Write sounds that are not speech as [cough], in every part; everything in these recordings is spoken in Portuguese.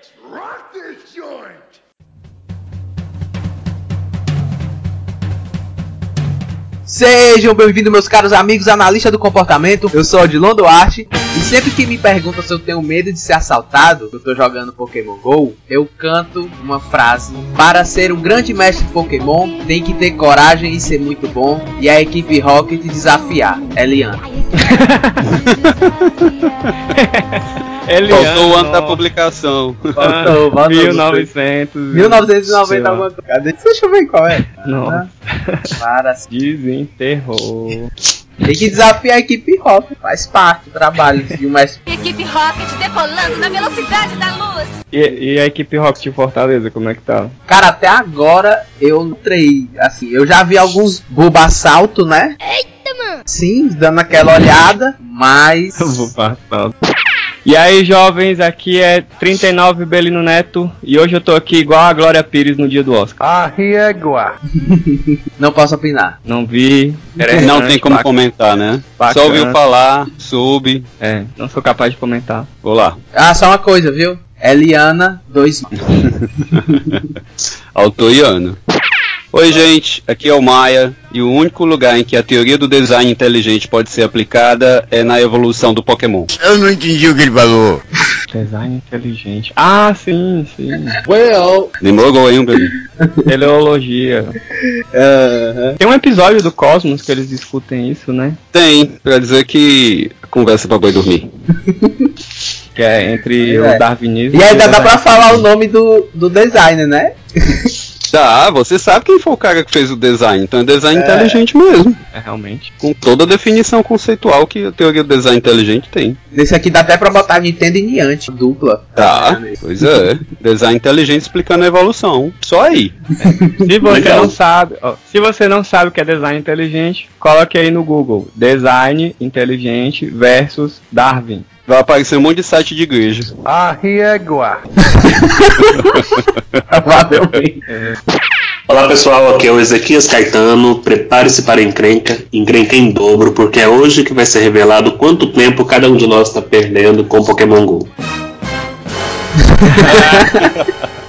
Let's rock this joint! Sejam bem-vindos, meus caros amigos analistas do comportamento. Eu sou o Odilon Duarte e sempre que me perguntam se eu tenho medo de ser assaltado, eu tô jogando Pokémon GO, eu canto uma frase: Para ser um grande mestre de Pokémon, tem que ter coragem e ser muito bom, e a equipe Rocket desafiar. Eliana. [laughs] Eliano. Faltou o ano da publicação. Faltou, [laughs] faltou. 1900. 1990 alguma coisa. Cadê? Deixa eu ver qual é. Nossa. [laughs] Para. Desenterrou. Tem que desafiar a equipe Rocket. Faz parte do trabalho de um mestre. Equipe Rocket decolando na velocidade da luz. E, e a equipe Rocket de Fortaleza, como é que tá? Cara, até agora eu entrei, assim, eu já vi alguns bulbasalto, né? Eita, mano. Sim, dando aquela olhada, mas. [laughs] Passar. E aí, jovens, aqui é 39 Belino Neto e hoje eu tô aqui igual a Glória Pires no dia do Oscar. Arriégua. [laughs] Não posso opinar. Não vi. Não tem como bacana. comentar, né? Bacana. Só ouviu falar, soube. É, não sou capaz de comentar. Vou lá. Ah, só uma coisa, viu? Eliana 2. Autor e ano. Oi, gente. Aqui é o Maia. E o único lugar em que a teoria do design inteligente pode ser aplicada é na evolução do Pokémon. Eu não entendi o que ele falou. [laughs] Design inteligente. Ah, sim, sim. Well. Demorou, hein, Belino? Teleologia. Tem um episódio do Cosmos que eles discutem isso, né? Tem, pra dizer que a conversa pra boi dormir. [laughs] Que é entre É. o darwinismo E ainda dá pra falar o nome do, do designer, né? [laughs] Tá, você sabe quem foi o cara que fez o design, então é design inteligente mesmo. É, realmente. Com toda a definição conceitual que a teoria do design inteligente tem. Nesse aqui dá até pra botar Nintendo e Niantic, dupla. Tá, pois é. Design inteligente explicando a evolução. Só aí. Se você Legal. não sabe, ó, se você não sabe o que é design inteligente, coloque aí no Google design inteligente versus Darwin. Vai aparecer um monte de site de igreja. Arriégua. [laughs] Provavelmente. Olá pessoal, aqui é o Ezequias Caetano. Prepare-se para a encrenca, encrenca em dobro, porque é hoje que vai ser revelado quanto tempo cada um de nós está perdendo com Pokémon GO. [laughs]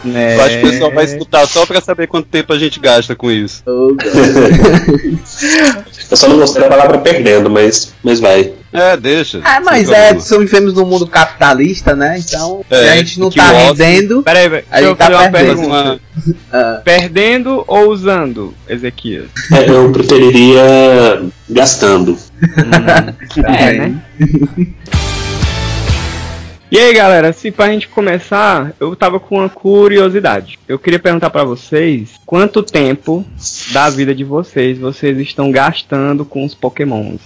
Né? Eu acho que o pessoal vai escutar só pra saber quanto tempo a gente gasta com isso. [laughs] Oh. Eu só não gostei da palavra perdendo, mas, mas vai. É, deixa. Ah, mas é, vivemos num mundo capitalista, né? Então, se É, a gente não tá o ócio- vendendo. Peraí, peraí, A deixa eu gente tá perdendo. Uma- ah, Perdendo ou usando, Ezequias? É, eu preferiria gastando. [laughs] É, né? E aí, galera, se pra gente começar, eu tava com uma curiosidade. Eu queria perguntar pra vocês quanto tempo da vida de vocês vocês estão gastando com os Pokémons.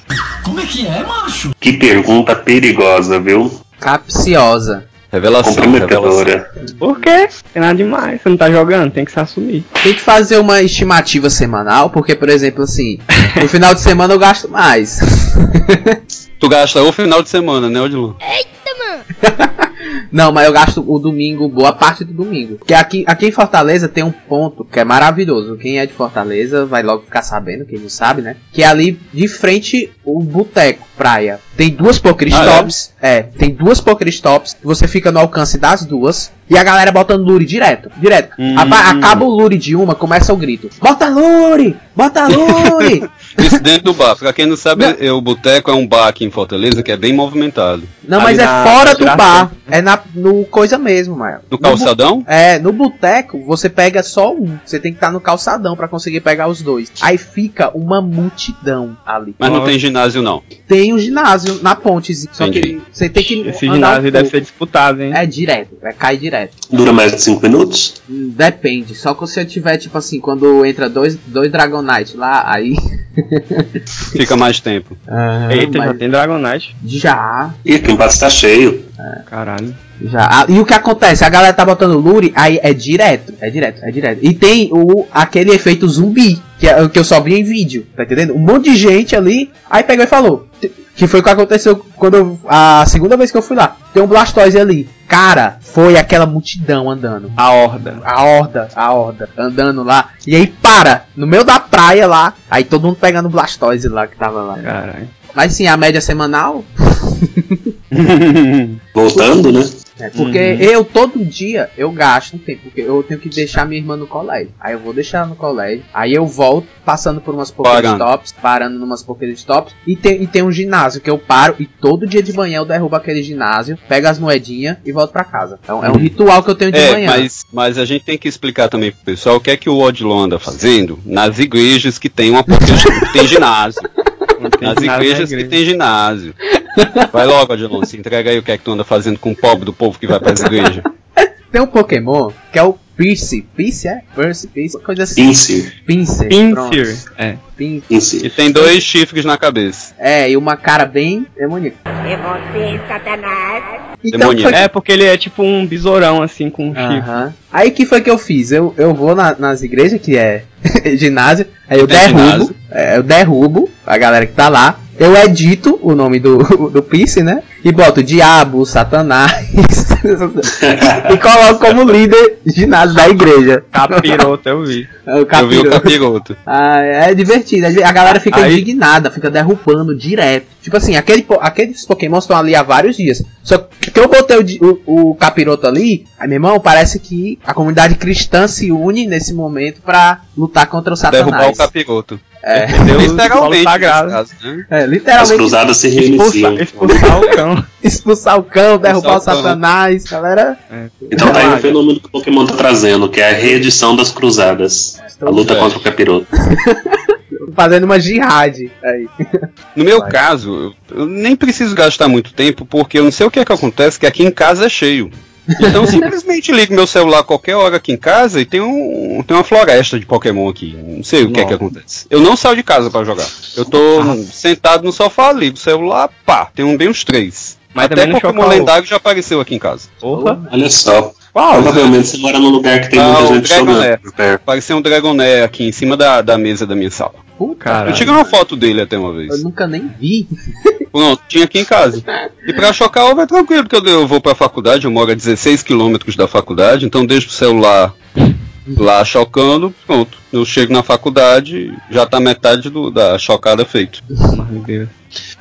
Que pergunta perigosa, viu? capciosa. Revelação, revelação. Comprometedora. Por quê? Tem nada demais. Você não tá jogando, tem que se assumir. Tem que fazer uma estimativa semanal, porque, por exemplo, assim, [laughs] no final de semana eu gasto mais. Tu gasta o final de semana, né, Odilon? [laughs] Não, mas eu gasto o domingo, boa parte do domingo. Porque aqui, aqui em Fortaleza tem um ponto que é maravilhoso. Quem é de Fortaleza vai logo ficar sabendo, quem não sabe, né? Que é ali de frente o boteco, praia. Tem duas Pokéstops. é? tem duas Pokéstops. Você fica no alcance das duas. E a galera botando Lure direto. Direto. Hum. Aba- Acaba o Lure de uma, começa o grito. Bota Lure! Bota Lure! [laughs] Isso dentro do bar. Pra quem não sabe, Não. o Boteco é um bar aqui em Fortaleza que é bem movimentado. Não, Ali mas é na fora do bar. É na, no coisa mesmo, Maio. No calçadão? É, no boteco você pega só um. Você tem que estar no calçadão pra conseguir pegar os dois. Aí fica uma multidão ali. Mas não tem ginásio, não. Tem um ginásio na pontezinha. Só que Entendi. você tem que. Esse ginásio um deve ser disputado, hein? É direto, é cai direto. Dura mais de 5 minutos? Hum, Depende. Só que se eu tiver, tipo assim, quando entra dois, dois Dragonite lá, aí. Fica mais tempo. Eita, já mas- tem Dragonite. Já. Ih, que o empate está cheio. Caralho. Já. Ah, e o que acontece? A galera tá botando Lure, aí é direto. É direto, é direto. E tem o, aquele efeito zumbi, que é o que eu só vi em vídeo, tá entendendo? Um monte de gente ali, aí pegou e falou. Que foi o que aconteceu quando eu, a segunda vez que eu fui lá. Tem um Blastoise ali. Cara, foi aquela multidão andando. A horda. A horda, a horda, andando lá. E aí para, no meio da praia lá. Aí todo mundo pegando o Blastoise lá que tava lá. Caralho. Mas sim, a média semanal. [laughs] Voltando, né? É, porque Uhum. eu, todo dia, eu gasto um tempo. Porque eu tenho que deixar minha irmã no colégio. Aí eu vou deixar ela no colégio. Aí eu volto, passando por umas Parando. Pokéstops, parando numas Pokéstops. E tem, e tem um ginásio que eu paro. E todo dia de manhã eu derrubo aquele ginásio, pego as moedinhas e volto pra casa. Então é um ritual que eu tenho de É, manhã. mas, mas a gente tem que explicar também pro pessoal o que é que o Odilon anda fazendo nas igrejas que tem uma que [laughs] tem ginásio. Nas igrejas que igreja. tem ginásio. Vai logo, Odilon, se entrega aí o que é que tu anda fazendo com o pobre do povo que vai pras igrejas. Tem um Pokémon que é o Pierce. Pierce é? Pierce, Pierce, coisa assim. Pincir. Pinsir. pronto. Pinsir. É. Pin- E tem dois chifres na cabeça. É, e uma cara bem demoníaca. É você, Satanás. Então É, porque ele é tipo um besourão, assim, com um chifre. Aham. Aí que foi que eu fiz? Eu, eu vou na- nas igrejas, que é [laughs] ginásio, aí eu Tem derrubo, é, eu derrubo a galera que tá lá, eu edito o nome do, [laughs] do Pierce, né? E boto Diabo, Satanás, [laughs] e coloco como líder ginásio da igreja. Capiroto, eu vi. [laughs] É o Eu vi o capiroto. Ah, é divertido. A galera fica Aí- indignada, fica derrubando direto. Tipo assim, aquele, aqueles Pokémon estão ali há vários dias. Só que eu botei o, o, o capiroto ali, aí, meu irmão, parece que a comunidade cristã se une nesse momento pra lutar contra o Derrubar Satanás. o capiroto. É? Literalmente. Solo sagrado. caso, né? é, As literalmente cruzadas se Expulsar, reiniciam. expulsar o cão. [laughs] expulsar o cão, derrubar o. Satanás. Galera, Então tá aí o fenômeno que o Pokémon tá trazendo, que é a reedição das cruzadas. A luta É. contra o capiroto. [laughs] fazendo uma jihad aí. No meu Vai. caso, eu, eu nem preciso gastar muito tempo, porque eu não sei o que é que acontece, que aqui em casa é cheio. Então eu simplesmente ligo meu celular a qualquer hora aqui em casa e tem, um, tem uma floresta de Pokémon aqui. Não sei o que é que acontece. Eu não saio de casa pra jogar. Eu tô sentado no sofá, ligo o celular, pá, tem um bem uns três. Mas Até Pokémon lendário já apareceu aqui em casa. Porra. Olha só. Uau, Provavelmente você mora num lugar que tem Ah, muita gente Dragonair. jogando. Apareceu um Dragonair aqui em cima da, da mesa da minha sala. Cara. Eu tirei uma foto dele até uma vez. Eu nunca nem vi. Pronto, tinha aqui em casa. E pra chocar ovo é tranquilo, porque eu, eu vou pra faculdade, eu moro a 16 quilômetros da faculdade, então deixo o celular lá chocando, pronto. Eu chego na faculdade, já tá metade do- da chocada feito.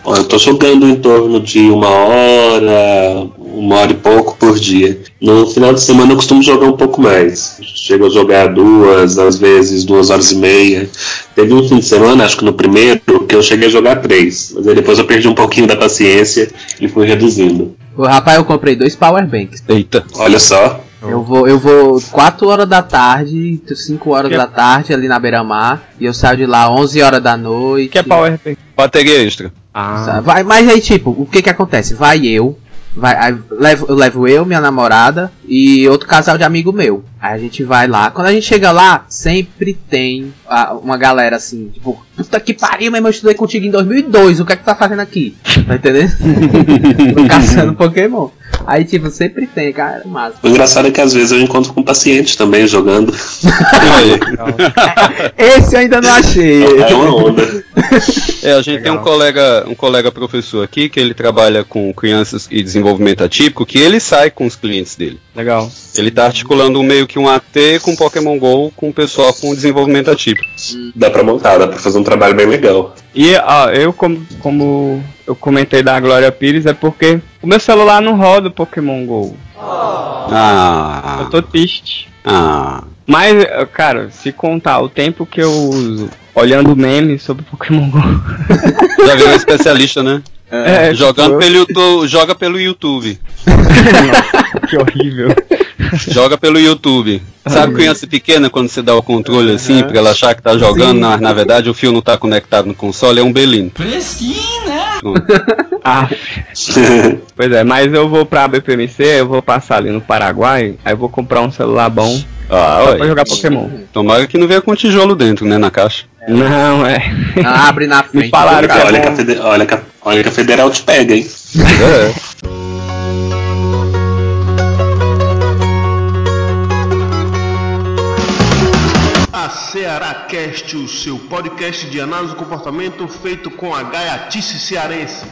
Ó, eu tô jogando em torno de uma hora, uma hora e pouco por dia. No final de semana eu costumo jogar um pouco mais. Chego a jogar duas, às vezes duas horas e meia. Teve um fim de semana, acho que no primeiro, que eu cheguei a jogar três. Mas aí depois eu perdi um pouquinho da paciência e fui reduzindo. O rapaz, eu comprei dois Power Banks. Eita. Olha só. Eu vou, eu vou 4 horas da tarde, 5 horas Que- da tarde ali na beira-mar. E eu saio de lá 11 horas da noite. que é Power Bank? Bateria extra. Ah, Sabe? Vai, mas aí, tipo, o que que acontece? Vai eu, vai, aí levo, eu levo eu, minha namorada e outro casal de amigo meu. Aí a gente vai lá. Quando a gente chega lá, sempre tem uma galera assim, tipo, puta que pariu, meu irmão, eu estudei contigo em 2002, o que é que tu tá fazendo aqui? Tá entendendo? [laughs] Tô caçando Pokémon. Aí, tipo, sempre tem, cara, massa. O engraçado é que às vezes eu encontro com paciente também jogando. [laughs] Esse eu ainda não achei. É uma onda. É, a gente tem um colega, um colega professor aqui que ele trabalha com crianças e desenvolvimento atípico, que ele sai com os clientes dele. legal. Ele tá articulando meio que um AT com Pokémon GO com o pessoal com desenvolvimento atípico. Dá pra montar, dá pra fazer um trabalho bem legal. E ó, eu, como, como eu comentei da Glória Pires, é porque o meu celular não roda o Pokémon GO. Ah. Eu tô triste. Ah. Mas, cara, se contar o tempo que eu uso olhando memes sobre Pokémon GO. [laughs] Já virou especialista, né? É, Jogando tipo, pelo YouTube, joga pelo YouTube. [laughs] Que horrível. Joga pelo YouTube. Sabe criança pequena quando você dá o controle assim pra ela achar que tá jogando, mas na verdade o fio não tá conectado no console, é um belino. Pronto. Ah, [laughs] pois é, mas eu vou pra BPMC, eu vou passar ali no Paraguai, aí eu vou comprar um celular bom Ah, só pra olha. jogar Pokémon. Tomara que não venha com tijolo dentro, né, na caixa. Não, é. Abre na frente. Me falaram que é olha, que a olha, que a, olha que a federal te pega, hein? É. [laughs] A Ceará Cast, o seu podcast de análise do comportamento feito com a gaiatice cearense.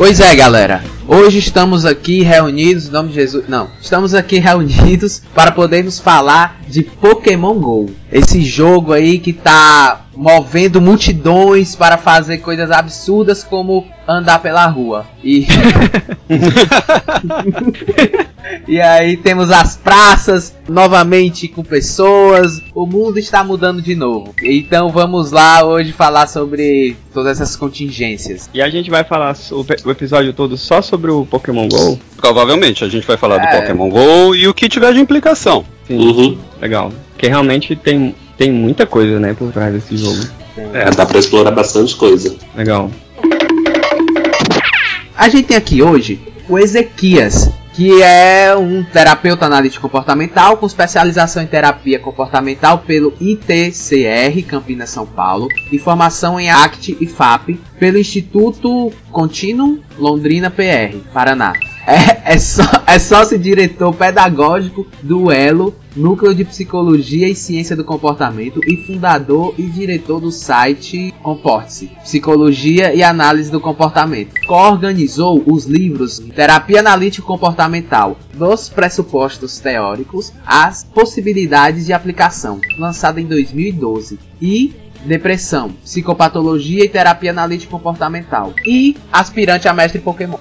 Pois é, galera. Hoje estamos aqui reunidos, em nome de Jesus. Não, estamos aqui [laughs] reunidos para podermos falar de Pokémon Go. Esse jogo aí que tá movendo multidões para fazer coisas absurdas como andar pela rua. E [laughs] E aí temos as praças novamente com pessoas. O mundo está mudando de novo. Então vamos lá hoje falar sobre todas essas contingências. E a gente vai falar o, episódio todo só sobre o Pokémon GO? Provavelmente, a gente vai falar É. do Pokémon GO e o que tiver de implicação. Sim, Uhum. legal. Porque realmente tem, tem muita coisa, né, por trás desse jogo. É, dá pra explorar bastante coisa. Legal. A gente tem aqui hoje o Ezequias, que é um terapeuta analítico comportamental com especialização em terapia comportamental pelo ITCR Campinas São Paulo e formação em ACT e FAP pelo Instituto Contínuo Londrina PR, Paraná. É, é, só, é sócio-diretor pedagógico do ELO, Núcleo de Psicologia e Ciência do Comportamento e fundador e diretor do site Comporte-se, Psicologia e Análise do Comportamento. Co-organizou os livros Terapia Analítico Comportamental, dos pressupostos teóricos às possibilidades de aplicação, lançado em 2012, e Depressão, Psicopatologia e Terapia Analítico Comportamental, e aspirante a mestre Pokémon.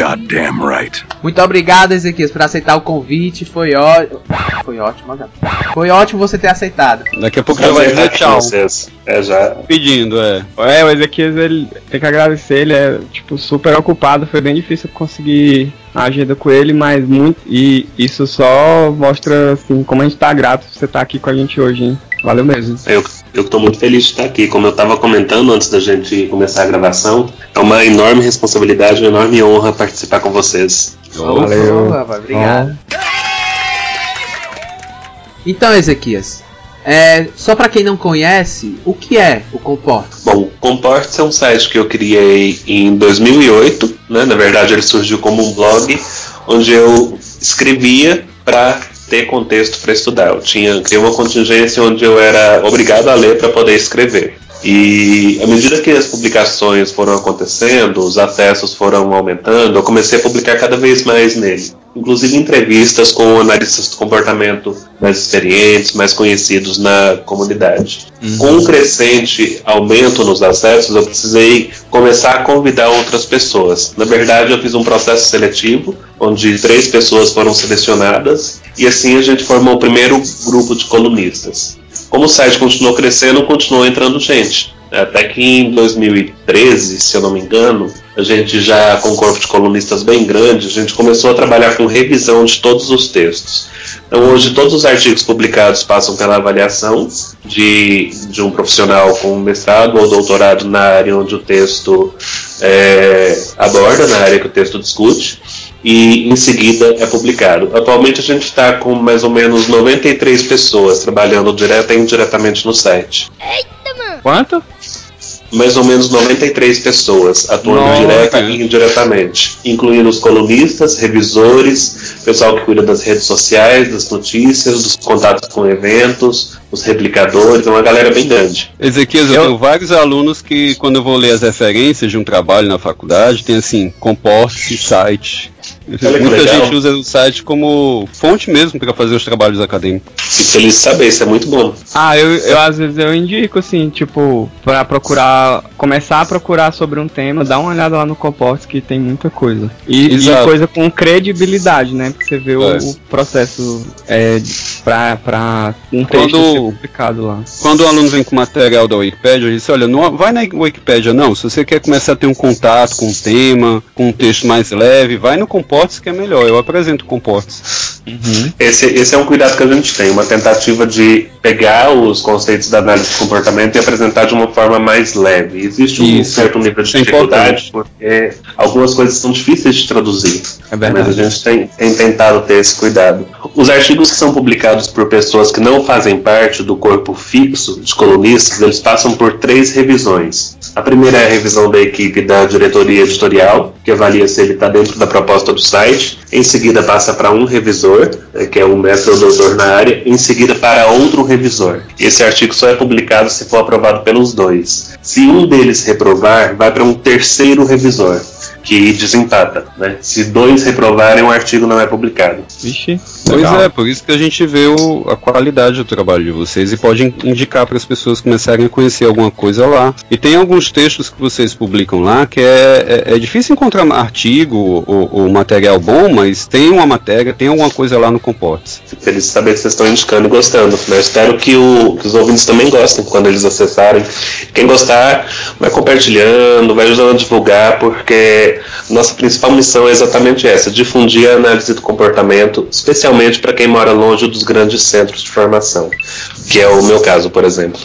Goddamn right. Muito obrigado, Ezequias, por aceitar o convite. Foi ótimo. Foi ótimo, olha. Foi ótimo você ter aceitado. Daqui a pouco já vai dizer estar tchau. vocês. É, já. Pedindo, é. É, o Ezequias, ele tem que agradecer, ele é, tipo, super ocupado, foi bem difícil conseguir a agenda com ele, mas muito, e isso só mostra, assim, como a gente tá grato por você estar aqui com a gente hoje, hein? Valeu mesmo. Eu, eu tô muito feliz de estar aqui. Como eu estava comentando antes da gente começar a gravação, é uma enorme responsabilidade, uma enorme honra participar com vocês. Valeu. Opa, obrigado. Então, Ezequias, é, só pra quem não conhece, o que é o Comporta? Bom, o Comportes é um site que eu criei em 2008, né? Na verdade, ele surgiu como um blog onde eu escrevia para ter contexto para estudar. Eu tinha criei uma contingência onde eu era obrigado a ler para poder escrever. E à medida que as publicações foram acontecendo, os acessos foram aumentando, eu comecei a publicar cada vez mais nele. Inclusive entrevistas com analistas do comportamento mais experientes, mais conhecidos na comunidade. Com um crescente aumento nos acessos, eu precisei começar a convidar outras pessoas. Na verdade, eu fiz um processo seletivo, onde três pessoas foram selecionadas, e assim a gente formou o primeiro grupo de colunistas. Como o site continuou crescendo, continuou entrando gente. Até que em 2013, se eu não me engano, a gente já com um corpo de colunistas bem grande, a gente começou a trabalhar com revisão de todos os textos. Então hoje todos os artigos publicados passam pela avaliação de, de um profissional com mestrado ou doutorado na área onde o texto é, aborda, na área que o texto discute e em seguida é publicado. Atualmente a gente está com mais ou menos 93 pessoas trabalhando direta e indiretamente no site. Quanto? Mais ou menos 93 pessoas atuando Nossa. direta e indiretamente, incluindo os colunistas, revisores, pessoal que cuida das redes sociais, das notícias, dos contatos com eventos, os replicadores, é uma galera bem grande. Ezequias, eu, Eu- tenho vários alunos que, quando eu vou ler as referências de um trabalho na faculdade, tem assim, comporte, site. Olha que Muita legal. gente usa o site como fonte mesmo para fazer os trabalhos acadêmicos. Fico feliz de saber, isso é muito bom. Ah, eu, eu às vezes eu indico assim, tipo, pra procurar, começar a procurar sobre um tema, dá uma olhada lá no Comportes que tem muita coisa. E, e coisa com credibilidade, né? Porque você vê o, É. o processo é, pra, pra um texto ser publicado lá. Quando o aluno vem com material da Wikipédia, ele diz, olha, não vai na Wikipédia não, se você quer começar a ter um contato com o tema, com um texto mais leve, vai no Comportes que é melhor, eu apresento Comportes. Esse, esse é um cuidado que a gente tem, uma tentativa de pegar os conceitos da análise de comportamento e apresentar de uma forma mais leve. Existe um Isso. certo nível de é dificuldade, porque algumas coisas são difíceis de traduzir. É Mas a verdade. gente tem, tem tentado ter esse cuidado. Os artigos que são publicados por pessoas que não fazem parte do corpo fixo de colunistas, eles passam por três revisões. A primeira é a revisão da equipe da diretoria editorial, que avalia se ele está dentro da proposta do site. Em seguida passa para um revisor, eh, que é um mestre ou doutor na área. Em seguida para outro revisor. Esse artigo só é publicado se for aprovado pelos dois. Se um deles reprovar, vai para um terceiro revisor. Que desempata. Né? Se dois reprovarem, o artigo não é publicado. Vixe. Pois é, por isso que a gente vê o- a qualidade do trabalho de vocês e pode in- indicar para as pessoas começarem a conhecer alguma coisa lá. E tem alguns textos que vocês publicam lá que é, é, é difícil encontrar artigo ou, ou material bom, mas tem uma matéria, tem alguma coisa lá no Comportes. Fico feliz de saber que vocês estão indicando e gostando. Né? Espero que, o- que os ouvintes também gostem quando eles acessarem. Quem gostar, vai compartilhando, vai ajudando a divulgar, porque nossa principal missão é exatamente essa: difundir a análise do comportamento, especialmente para quem mora longe dos grandes centros de formação, que é o meu caso, por exemplo.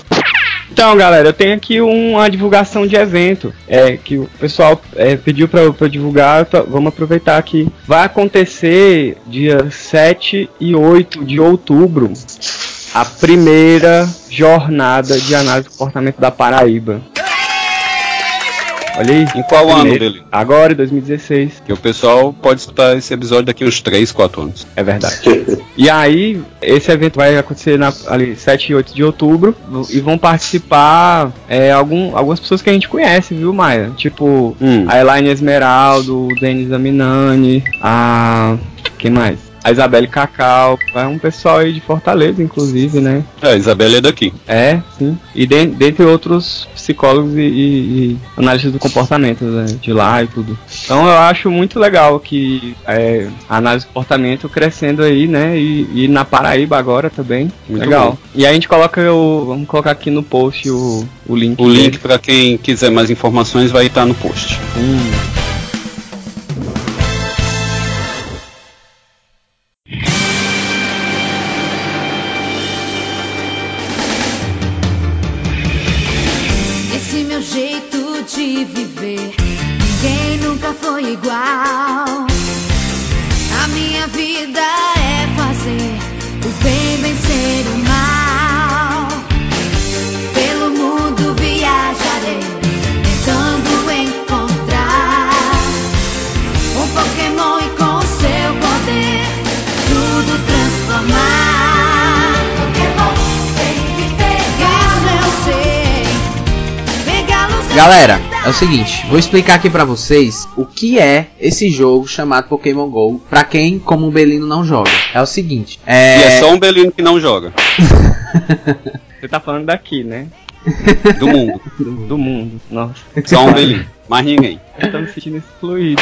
Então, galera, eu tenho aqui uma divulgação de evento é, que o pessoal é, pediu pra eu, pra divulgar. tô- vamos aproveitar aqui. Vai acontecer dia 7 e 8 de outubro a primeira jornada de análise do comportamento da Paraíba. Olha aí. Em qual ano. Belino? Agora, em 2016. Que o pessoal pode escutar esse episódio daqui uns 3, 4 anos. É verdade. [laughs] E aí, esse evento vai acontecer na, ali 7 e 8 de outubro. E vão participar é, algum, algumas pessoas que a gente conhece, viu, Maia? Tipo, Hum. a Elaine Esmeraldo, o Denis Aminani, a. Quem mais? A Isabelle Cacau. Vai um pessoal aí de Fortaleza, inclusive, né? É, a Isabela é daqui. É, sim. E de- dentre outros psicólogos e, e, e analistas do comportamento né, de lá e tudo. Então eu acho muito legal que é, a análise do comportamento crescendo aí, né? E, e na Paraíba agora também. Muito legal. bom. E aí a gente coloca o. Vamos colocar aqui no post o, o link. O link para quem quiser mais informações vai estar no post. Hum. Seguinte, vou explicar aqui pra vocês o que é esse jogo chamado Pokémon GO, pra quem, como o Belino, não joga. É o seguinte, é... E é só um Belino que não joga. [laughs] Você tá falando daqui, né? [laughs] Do mundo. Do mundo. Nossa. Só um Belino. Mais ninguém. Eu tô me sentindo excluído.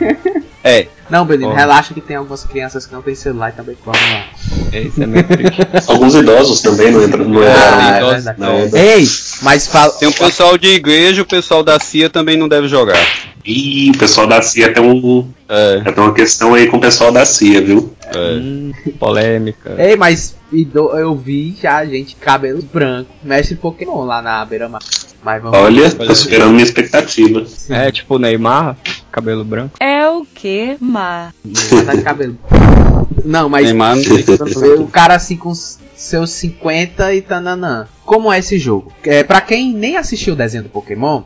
[laughs] É. Não, Belino, Ó. relaxa que tem algumas crianças que não tem celular e também vamos lá. Esse é meio triste. [laughs] Alguns idosos também não entram. Não Ah, é idosos, verdade. não. Ei, mas fala... Tem o pessoal de igreja, o pessoal da CIA também não deve jogar. Ih, o pessoal da CIA tem, um, É, tem uma questão aí com o pessoal da CIA, viu? é. Hum, polêmica. Ei, mas eu vi já gente cabelo branco, mestre Pokémon lá na beira-mar. Mas vamos Olha, tô superando minha expectativa. É tipo o Neymar, cabelo branco. É o que, Mar? tá de cabelo. Não, mas Neymar [laughs] o cara assim com seus 50 e tananã. Como é esse jogo? É, pra quem nem assistiu o desenho do Pokémon,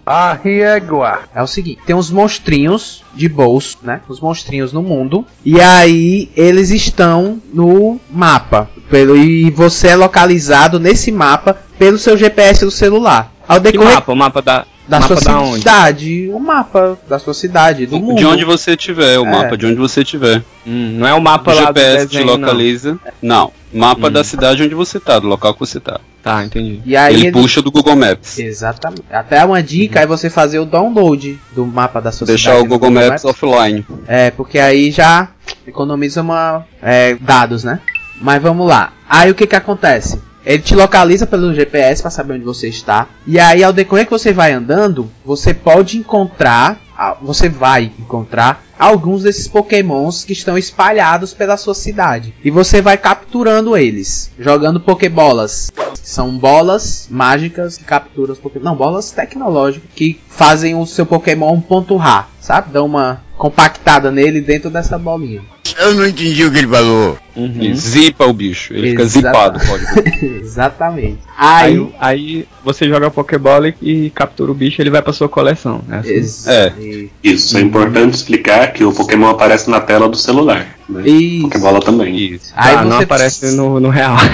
é o seguinte: tem uns monstrinhos de bolso, né? Os monstrinhos no mundo. E aí eles estão no mapa. Pelo, e você é localizado nesse mapa pelo seu GPS do celular. Ao Que decorrer mapa? O mapa da. Da mapa sua da cidade, o mapa da sua cidade, do mundo. De onde você tiver, o É. mapa de onde você tiver. Hum, não é o mapa O lá GPS do te desenho, não. localiza. Não. Mapa Hum. da cidade onde você tá, do local que você tá. Tá, entendi. E aí ele ele- puxa do Google Maps. Exatamente. Até uma dica é você fazer o download do mapa da sua Deixar cidade o no Google Maps offline. É, porque aí já economiza uma, é, dados, né? Mas vamos lá. Aí o que que acontece? Ele te localiza pelo GPS para saber onde você está. E aí, ao decorrer que você vai andando, você pode encontrar. Você vai encontrar alguns desses pokémons que estão espalhados pela sua cidade. E você vai capturando eles, jogando pokebolas. São bolas mágicas que capturam os pokémon. Não, bolas tecnológicas que fazem o seu pokémon pontuar, sabe? Dão uma compactada nele dentro dessa bolinha. Eu não entendi o que ele falou. E zipa o bicho. Ele fica Exata- zipado, pode. [laughs] Exatamente. Aí, Aí. aí você joga Pokébola e, e captura o bicho ele vai pra sua coleção. né? Assim. Ex- É. Isso, é importante explicar que o Pokémon aparece na tela do celular. Né? Isso. Pokébola também. Isso. Aí ah, não você- aparece no, no real. [laughs]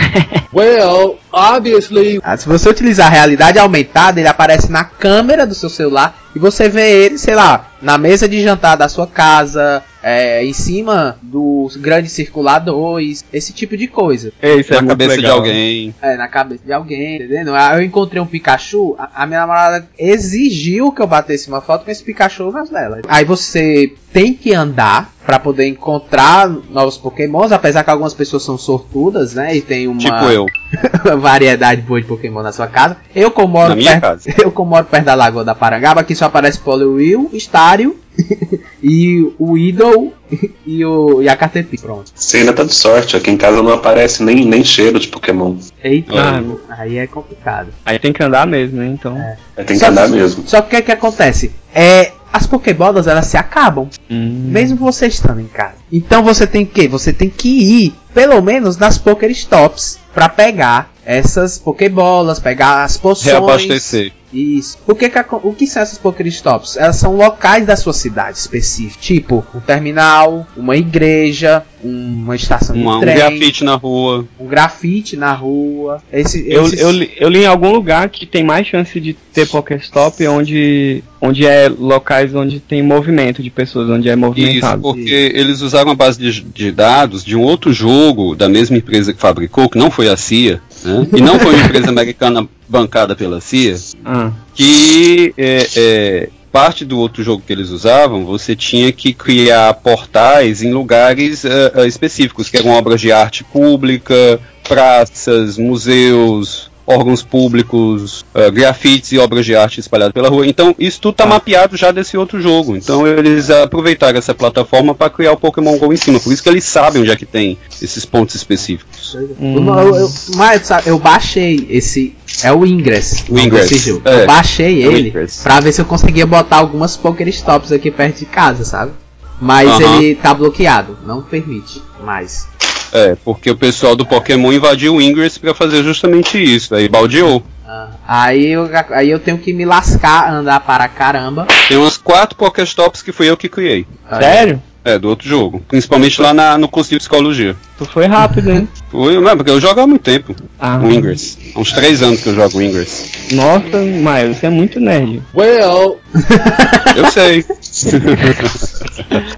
Well, obviously. Ah, se você utilizar a realidade aumentada, ele aparece na câmera do seu celular e você vê ele, sei lá, na mesa de jantar da sua casa, é, em cima do grande circulador, isso- esse tipo de coisa. É, Isso é Na cabeça de legal. alguém. É, na cabeça de alguém, entendeu? Eu encontrei um Pikachu, a, a minha namorada exigiu que eu batesse uma foto com esse Pikachu nas dela. Aí você tem que andar pra poder encontrar novos Pokémons, apesar que algumas pessoas são sortudas, né? E tem uma Tipo eu. [laughs] variedade boa de Pokémon na sua casa. Eu como moro Na minha perto, casa. [laughs] eu como moro perto da Lagoa da Parangaba, aqui só aparece Poliwhirl, Stario [laughs] e o Idol [laughs] e, o, e a Caterpie. Pronto. Você ainda tá de sorte, aqui em casa não aparece nem, nem cheiro de Pokémon. Eita, Ah, aí é complicado. Aí tem que andar mesmo, né? Então. Aí tem que Só andar mesmo. Só que o que, é que acontece? É, as Pokébolas elas se acabam, Hum. mesmo você estando em casa. Então você tem que você tem que ir pelo menos nas Pokéstops pra pegar essas Pokébolas, pegar as poções. Reabastecer. Isso. O que, que o que são essas Pokéstops? Elas são locais da sua cidade específicos, tipo um terminal, uma igreja, uma estação Uma, de um trem, grafite na rua. um grafite na rua. Esse, Eu, esses- eu, li- eu li em algum lugar que tem mais chance de ter Pokéstop onde, onde é locais onde tem movimento de pessoas, onde é Isso, movimentado. porque eles usaram a base de, de dados de um outro jogo da mesma empresa que fabricou, que não foi a CIA, né? e não foi uma empresa americana bancada pela CIA, Ah, que é, é, parte do outro jogo que eles usavam, você tinha que criar portais em lugares é, específicos, que eram obras de arte pública, praças, museus, órgãos públicos, é, grafites e obras de arte espalhadas pela rua. Então, isso tudo está mapeado já desse outro jogo. Então, eles aproveitaram essa plataforma para criar o Pokémon GO em cima. Por isso que eles sabem onde é que tem esses pontos específicos. Eu, eu, eu- mas, sabe, eu baixei esse. É o Ingress. O Ingress, desse jogo. é. Eu baixei É ele pra ver se eu conseguia botar algumas Pokéstops aqui perto de casa, sabe? Mas Aham. ele tá bloqueado, não permite mais. É, porque o pessoal do Pokémon invadiu o Ingress para fazer justamente isso. Aí baldeou. Ah, aí, eu, aí eu tenho que me lascar, andar para caramba. Tem umas quatro Pokéstops que fui eu que criei. sério? É, do outro jogo. Principalmente lá na- no curso de psicologia. Tu foi rápido, hein? [laughs] Foi, não, porque eu jogo há muito tempo. Ah. O Ingress. Há uns três anos que eu jogo o Ingress. Nossa, Maio, você é muito nerd. Well, [laughs] Eu sei.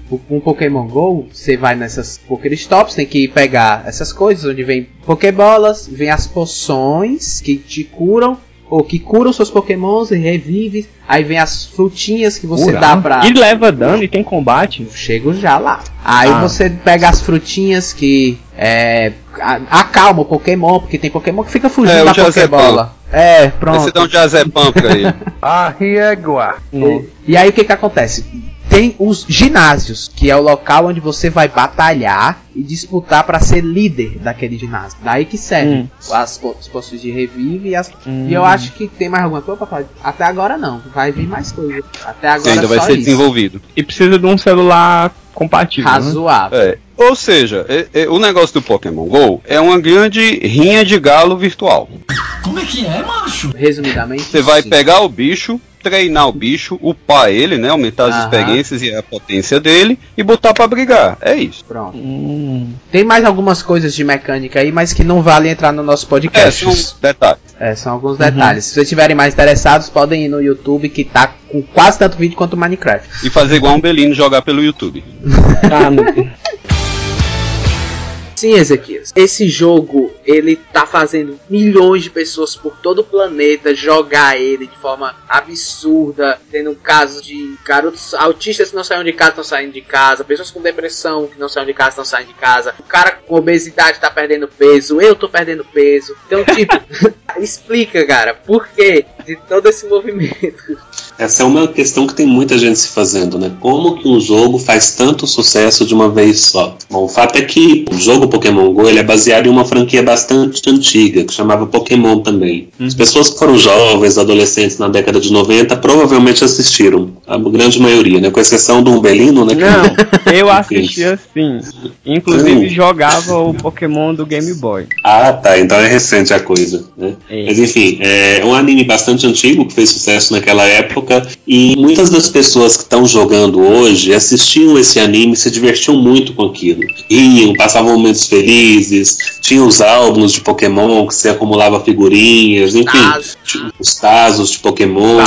Com [laughs] com Pokémon GO, você vai nessas Pokéstops, tem que pegar essas coisas, onde vem Pokébolas, vem as poções que te curam, ou que curam seus Pokémons e revive. Aí vem as frutinhas que você Cura. dá pra. E leva dano e tem combate. Chego já lá. Aí Ah. você pega as frutinhas que é, a- acalma o Pokémon, porque tem Pokémon que fica fugindo É, da. Pokébola. É, pronto. você dá um Jazepam pra ele. [laughs] Arriégua. E, e aí o que que acontece? Tem os ginásios, que é o local onde você vai batalhar e disputar para ser líder daquele ginásio. Daí que serve Hum. as, os postos de revive e as. Hum. E eu acho que tem mais alguma coisa pra falar. Até agora não, vai vir mais coisa. Até agora ainda vai só ser isso. desenvolvido. E precisa de um celular compatível. né? Razoável. É. Ou seja, é- é- o negócio do Pokémon GO é uma grande rinha de galo virtual. Resumidamente. Você vai sim. pegar o bicho, treinar o bicho, upar ele, né? Aumentar as Aham. experiências e a potência dele e botar pra brigar. É isso. Pronto. Hum. Tem mais algumas coisas de mecânica aí, mas que não vale entrar no nosso É, podcast. são detalhes. É, são alguns detalhes. Se vocês estiverem mais interessados, podem ir no YouTube que tá com quase tanto vídeo quanto o Minecraft. E fazer igual um Belino jogar pelo YouTube. [laughs] Ah, meu Deus. [laughs] Sim, Ezequias. Esse jogo, ele tá fazendo milhões de pessoas por todo o planeta jogar ele de forma absurda, tendo casos de garotos autistas que não saem de casa, estão saindo de casa, pessoas com depressão que não saem de casa, estão saindo de casa, o cara com obesidade tá perdendo peso, eu tô perdendo peso. Então, tipo, [laughs] [laughs] explica, cara, por que de todo esse movimento? Essa é uma questão que tem muita gente se fazendo, né? Como que um jogo faz tanto sucesso de uma vez só? Bom, o fato é que o jogo Pokémon GO ele é baseado em uma franquia bastante antiga, que chamava Pokémon também. Uhum. As pessoas que foram jovens, adolescentes na década de 90, provavelmente assistiram. A grande maioria, né? Com exceção do Umbelino, né? Não, [laughs] eu assistia sim. Inclusive Hum. jogava o Pokémon do Game Boy. Ah, tá. Então é recente a coisa, né? É. Mas enfim, é um anime bastante antigo que fez sucesso naquela época e muitas das pessoas que estão jogando hoje assistiam esse anime e se divertiam muito com aquilo. Riam, passavam momentos felizes, tinham os álbuns de Pokémon que você acumulava figurinhas, enfim, os tazos de Pokémon.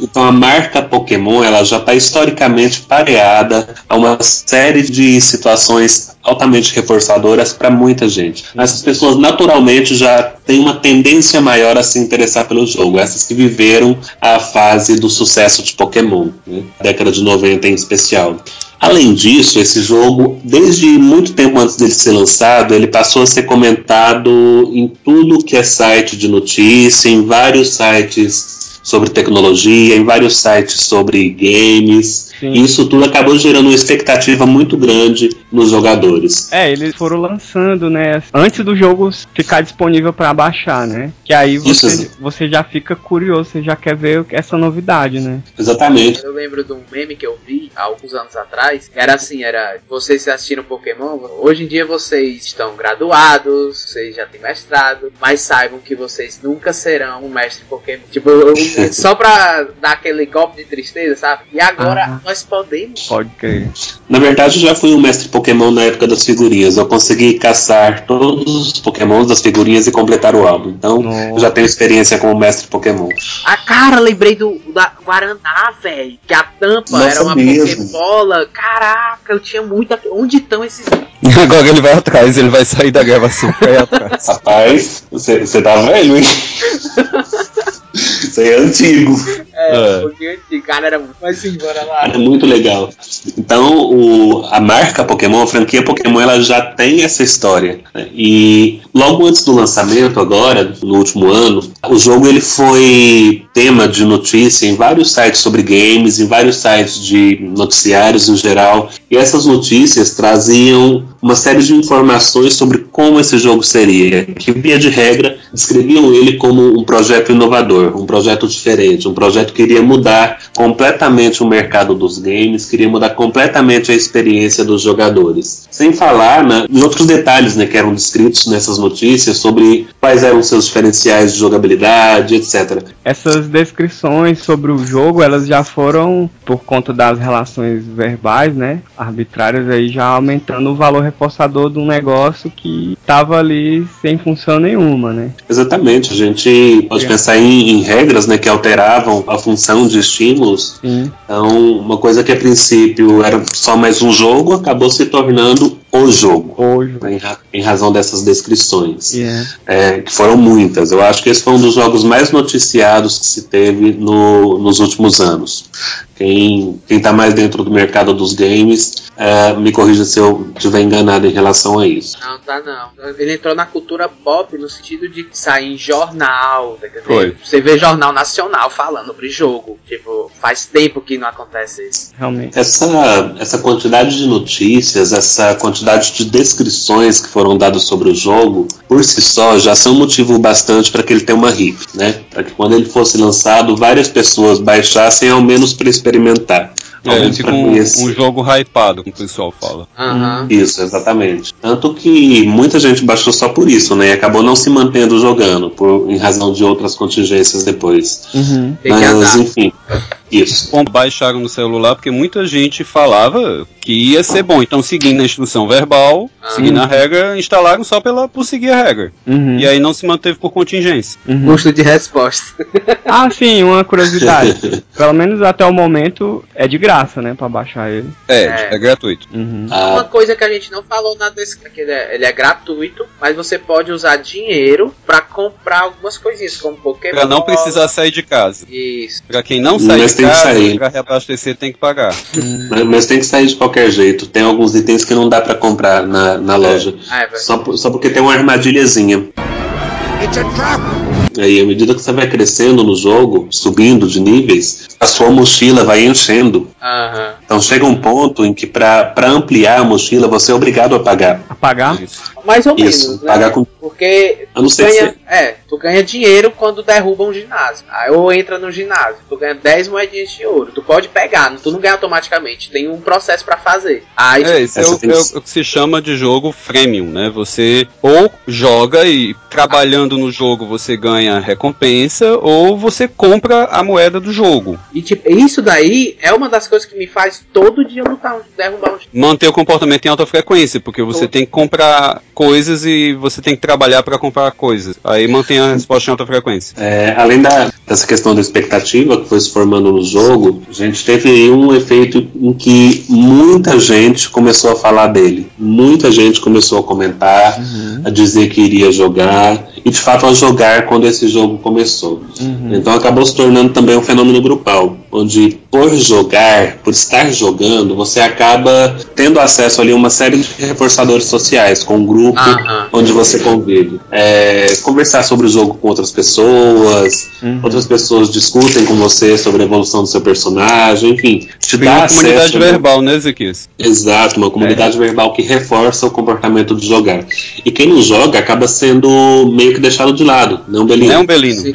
Então a marca Pokémon ela já está historicamente pareada a uma série de situações altamente reforçadoras para muita gente. Essas pessoas naturalmente já têm uma tendência maior a se interessar pelo jogo, essas que viveram a fase do sucesso de Pokémon, né? década de 90 em especial. Além disso, esse jogo, desde muito tempo antes dele ser lançado, ele passou a ser comentado em tudo que é site de notícia, em vários sites sobre tecnologia, em vários sites sobre games. Sim. E isso tudo acabou gerando uma expectativa muito grande nos jogadores. É, eles foram lançando, né? Antes do jogo ficar disponível pra baixar, né? Que aí você, Isso. você já fica curioso, você já quer ver essa novidade, né? Exatamente. Eu lembro de um meme que eu vi há alguns anos atrás. que Era assim, era vocês assistiram Pokémon. Hoje em dia vocês estão graduados, vocês já têm mestrado, mas saibam que vocês nunca serão um mestre Pokémon. Tipo, [laughs] só pra dar aquele golpe de tristeza, sabe? E agora Ah. nós podemos. Pode crer. Na verdade, eu já fui um mestre Pokémon na época das figurinhas. Eu consegui caçar todos os Pokémons das figurinhas e completar o álbum. Então, Nossa. eu já tenho experiência como mestre Pokémon. Ah, cara, lembrei do da Guaraná, velho. Que a tampa Nossa, era uma mesmo. Pokébola. Caraca, eu tinha muita. Onde estão esses. Agora ele vai atrás, ele vai sair da gravação ir atrás. Rapaz, você você tá velho, hein? [laughs] Isso aí é antigo. É, É. um pouquinho antigo. Cara, era muito. Mas sim, bora lá. É muito legal. Então, o, a marca Pokémon, a franquia Pokémon, ela já tem essa história. né? E logo antes do lançamento, agora, no último ano, o jogo ele foi tema de notícia em vários sites sobre games, em vários sites de noticiários em geral. E essas notícias traziam uma série de informações sobre como esse jogo seria, que via de regra descreviam ele como um projeto inovador, um projeto diferente, um projeto que iria mudar completamente o mercado dos games, queria mudar completamente a experiência dos jogadores. Sem falar né, em outros detalhes né, que eram descritos nessas notícias sobre quais eram seus diferenciais de jogabilidade, etc. Essas descrições sobre o jogo, elas já foram, por conta das relações verbais, né? Arbitrárias aí, já aumentando o valor reforçador de um negócio que tava ali sem função nenhuma, né? Exatamente, a gente pode É. pensar em, em regras né, que alteravam a função de estímulos. Sim. Então, uma coisa que a princípio era só mais um jogo acabou se tornando o jogo. Em, ra- em razão dessas descrições, Yeah. é, que foram muitas. Eu acho que esse foi um dos jogos mais noticiados que se teve no- nos últimos anos. Quem está mais dentro do mercado dos games, é, me corrija se eu estiver enganado em relação a isso. Não, tá não. Ele entrou na cultura pop no sentido de sair em jornal. tá? Foi. Você vê jornal nacional falando sobre jogo. Tipo, faz tempo que não acontece isso. Realmente. Essa, essa quantidade de notícias, essa quantidade de descrições que foram dadas sobre o jogo, por si só, já são motivo bastante para que ele tenha uma hit, né? Para que quando ele fosse lançado, várias pessoas baixassem ao menos para experimentar. É, pra um, um jogo hypado, como o pessoal fala. Aham. Isso, exatamente. Tanto que muita gente baixou só por isso, né? E acabou não se mantendo jogando, por, em razão de outras contingências depois. Uhum. Tem que Mas, enfim, isso. Bom, baixaram no celular porque muita gente falava que ia ser bom. Então, seguindo a instrução verbal, Ah. seguindo a regra, instalaram só pela, por seguir a regra. Uhum. E aí não se manteve por contingência. Uhum. Custo de resposta. Ah, sim, uma curiosidade. [laughs] Pelo menos até o momento é de graça, né? Pra baixar ele. É, É. é, gratuito. Uhum. Uma Ah, coisa que a gente não falou na descrição, que ele é, ele é gratuito, mas você pode usar dinheiro pra comprar algumas coisinhas, como Pokémon. Pra não precisar sair de casa. Isso. Pra quem não sai Mas de tem que casa, sair. pra reabastecer tem que pagar. mas, mas tem que sair de qualquer jeito. Tem alguns itens que não dá pra comprar na, na loja. Ah, é, velho. Só, por- só porque tem uma armadilhazinha. Aí, à medida que você vai crescendo no jogo, subindo de níveis, a sua mochila vai enchendo. Aham. Então chega um ponto em que pra pra ampliar a mochila você é obrigado a pagar. A pagar? Mais ou Isso, menos, né? pagar com. Porque A não que ganha, é, tu ganha dinheiro quando derruba um ginásio. Aí ou entra no ginásio, tu ganha 10 moedinhas de ouro. Tu pode pegar, tu não ganha automaticamente, tem um processo pra fazer. Aí É, isso é Essa o, tem é que- o- que se chama de jogo freemium, né? Você ou joga e trabalhando no jogo você ganha recompensa, ou você compra a moeda do jogo. E tipo, isso daí é uma das coisas que me faz todo dia lutar, um- derrubar um Manter o comportamento em alta frequência, porque você tem que comprar coisas e você tem que trabalhar para comprar coisas. Aí mantém a resposta em alta frequência. É, além da, dessa questão da expectativa que foi se formando no jogo, a gente teve um efeito em que muita gente começou a falar dele. Muita gente começou a comentar, a dizer que iria jogar, e de fato a jogar quando esse jogo começou. Então acabou se tornando também um fenômeno grupal, onde por jogar, por estar jogando, você acaba tendo acesso ali a uma série de reforçadores sociais, com um grupo Aham. onde você convive. É, conversar sobre o jogo com outras pessoas, outras pessoas discutem com você sobre a evolução do seu personagem, enfim, te Tem dá uma comunidade verbal, né, Zequias? Exato, uma comunidade verbal que reforça o comportamento de jogar. E quem não joga acaba sendo meio que deixado de lado, não Belino. É um belino. Sim.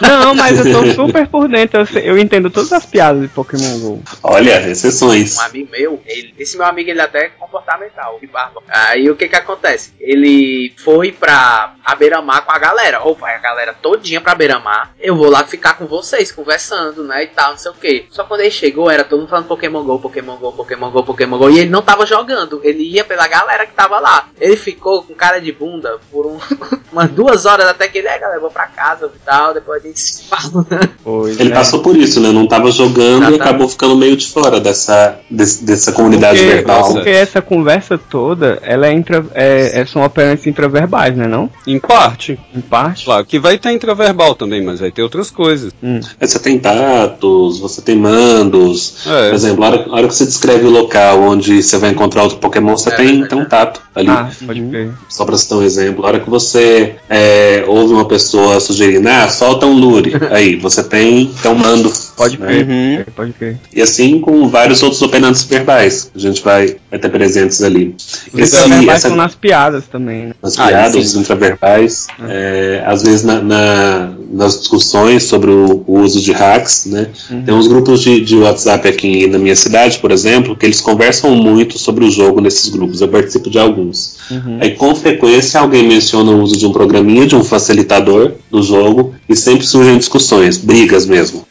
Não, mas eu tô super por dentro. Eu, sei- eu entendo todas as piadas de Pokémon GO. Olha, exceções. um amigo meu, ele- esse meu amigo ele até é comportamental, de barba. Aí o que que acontece? Ele foi pra a beira-mar com a galera. Ou vai a galera todinha pra beira-mar. Eu vou lá ficar com vocês, conversando, né? E tal, não sei o que. Só quando ele chegou, era todo mundo falando Pokémon GO, Pokémon GO, Pokémon GO, Pokémon GO. E ele não tava jogando. Ele ia pela galera que tava lá. Ele ficou com cara de bunda por um- [laughs] umas duas horas até que ele, é, galera, eu vou pra casa e tal. Depois a gente se fala. Pois Ele é. passou por isso, né? Não tava jogando e Exatamente. acabou ficando meio de fora dessa, desse- dessa comunidade porque, verbal. porque essa conversa toda, ela é, intra, é, é- são operantes intraverbais, né não? Em parte. Em parte. Claro que vai ter intraverbal também, mas vai ter outras coisas. Hum. Aí Você tem tatos, você tem mandos. É. Por exemplo, a hora, a hora que você descreve o local onde você vai encontrar outro Pokémon, você É tem, tem um tato ali. Ah, pode crer. Só pra citar um exemplo, a hora que você é, ouve uma pessoa sugerindo, ah, solta um lure, aí você tem, um mando. Pode né? crer. Uhum. Pode crer. E assim com vários outros operantes verbais, que a gente vai, vai ter presentes ali. Os Esse- essa- são nas piadas também, né? nas Ah, piadas, os intraverbais, é, às vezes na, na- nas discussões sobre o, o uso de hacks, né? Tem uns grupos de, de WhatsApp aqui na minha cidade, por exemplo, que eles conversam muito sobre o jogo nesses grupos. Eu participo de alguns. Aí com frequência alguém menciona o uso de um programinha, de um facilitador do jogo, e sempre surgem discussões, brigas mesmo.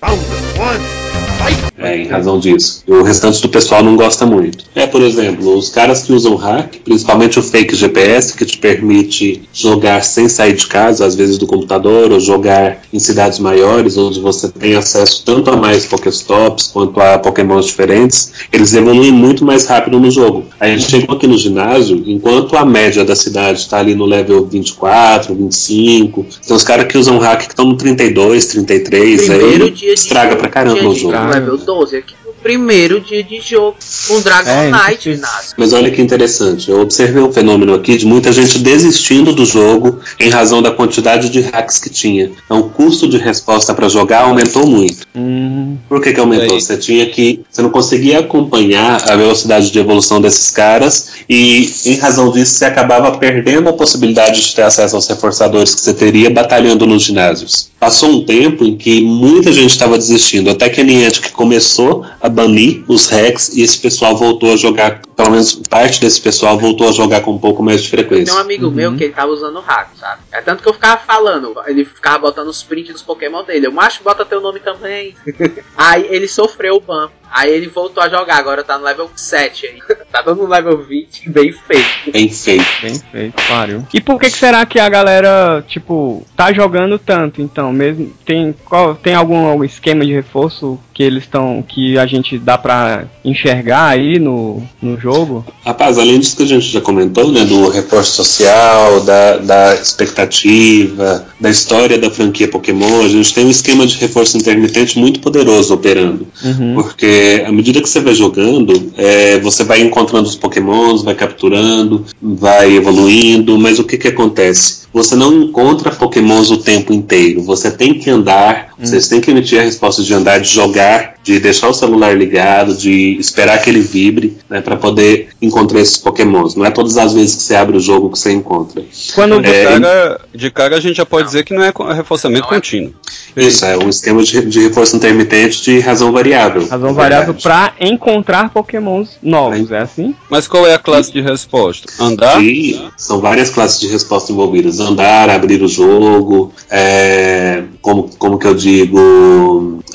É, em razão disso. E o restante do pessoal não gosta muito. É, por exemplo, os caras que usam hack, principalmente o fake GPS, que te permite jogar sem sair de casa, às vezes do computador, ou jogar em cidades maiores, onde você tem acesso tanto a mais Pokéstops quanto a Pokémons diferentes, eles evoluem muito mais rápido no jogo. A gente chegou aqui no ginásio, enquanto a média da cidade está ali no level 24, 25, tem os caras que usam hack que estão no 32, 33, Primeiro aí de estraga jogo, pra caramba o de jogo. Level 12 aqui no primeiro dia de jogo com Dragon É, Knight. Inácio. Mas olha que interessante, eu observei um fenômeno aqui de muita gente desistindo do jogo em razão da quantidade de hacks que tinha. Então o custo de resposta para jogar aumentou muito. Hum, Por que, que aumentou? Aí? Você tinha que. Você não conseguia acompanhar a velocidade de evolução desses caras, e em razão disso você acabava perdendo a possibilidade de ter acesso aos reforçadores que você teria batalhando nos ginásios. Passou um tempo em que muita gente estava desistindo, até que a Niantic começou a banir os hacks e esse pessoal voltou a jogar, pelo menos parte desse pessoal voltou a jogar com um pouco mais de Tem frequência. um amigo meu que ele tava usando hack, sabe? É tanto que eu ficava falando, ele ficava botando os prints dos Pokémon dele. Eu, macho, bota teu nome também. [laughs] aí ele sofreu o ban. Aí ele voltou a jogar, agora tá no level 7 aí. [laughs] tá todo no level 20, bem feio. Bem feito. bem feito, pariu. E por que, que será que a galera, tipo, tá jogando tanto, então? Mesmo tem qual tem algum, algum esquema de reforço que eles estão que a gente dá pra enxergar aí no, no jogo? Rapaz, além disso que a gente já comentou, né, do reforço social, da, da expectativa, da história da franquia Pokémon, a gente tem um esquema de reforço intermitente muito poderoso operando. Uhum. Porque à medida que você vai jogando, é, você vai encontrando os Pokémons, vai capturando, vai evoluindo, mas o que, que acontece? Você não encontra Pokémons o tempo inteiro. Você tem que andar Vocês têm que emitir a resposta de andar, de jogar, de deixar o celular ligado, de esperar que ele vibre, né, para poder encontrar esses pokémons. Não é todas as vezes que você abre o jogo que você encontra. Quando de, É, cara, de cara a gente já pode dizer que não é co- reforçamento contínuo. Isso, é um esquema de, de reforço intermitente de razão variável. Razão variável pra encontrar pokémons novos, é assim? Mas qual é a classe de resposta? Andar? E são várias classes de resposta envolvidas. Andar, abrir o jogo, é, como, como que eu digo,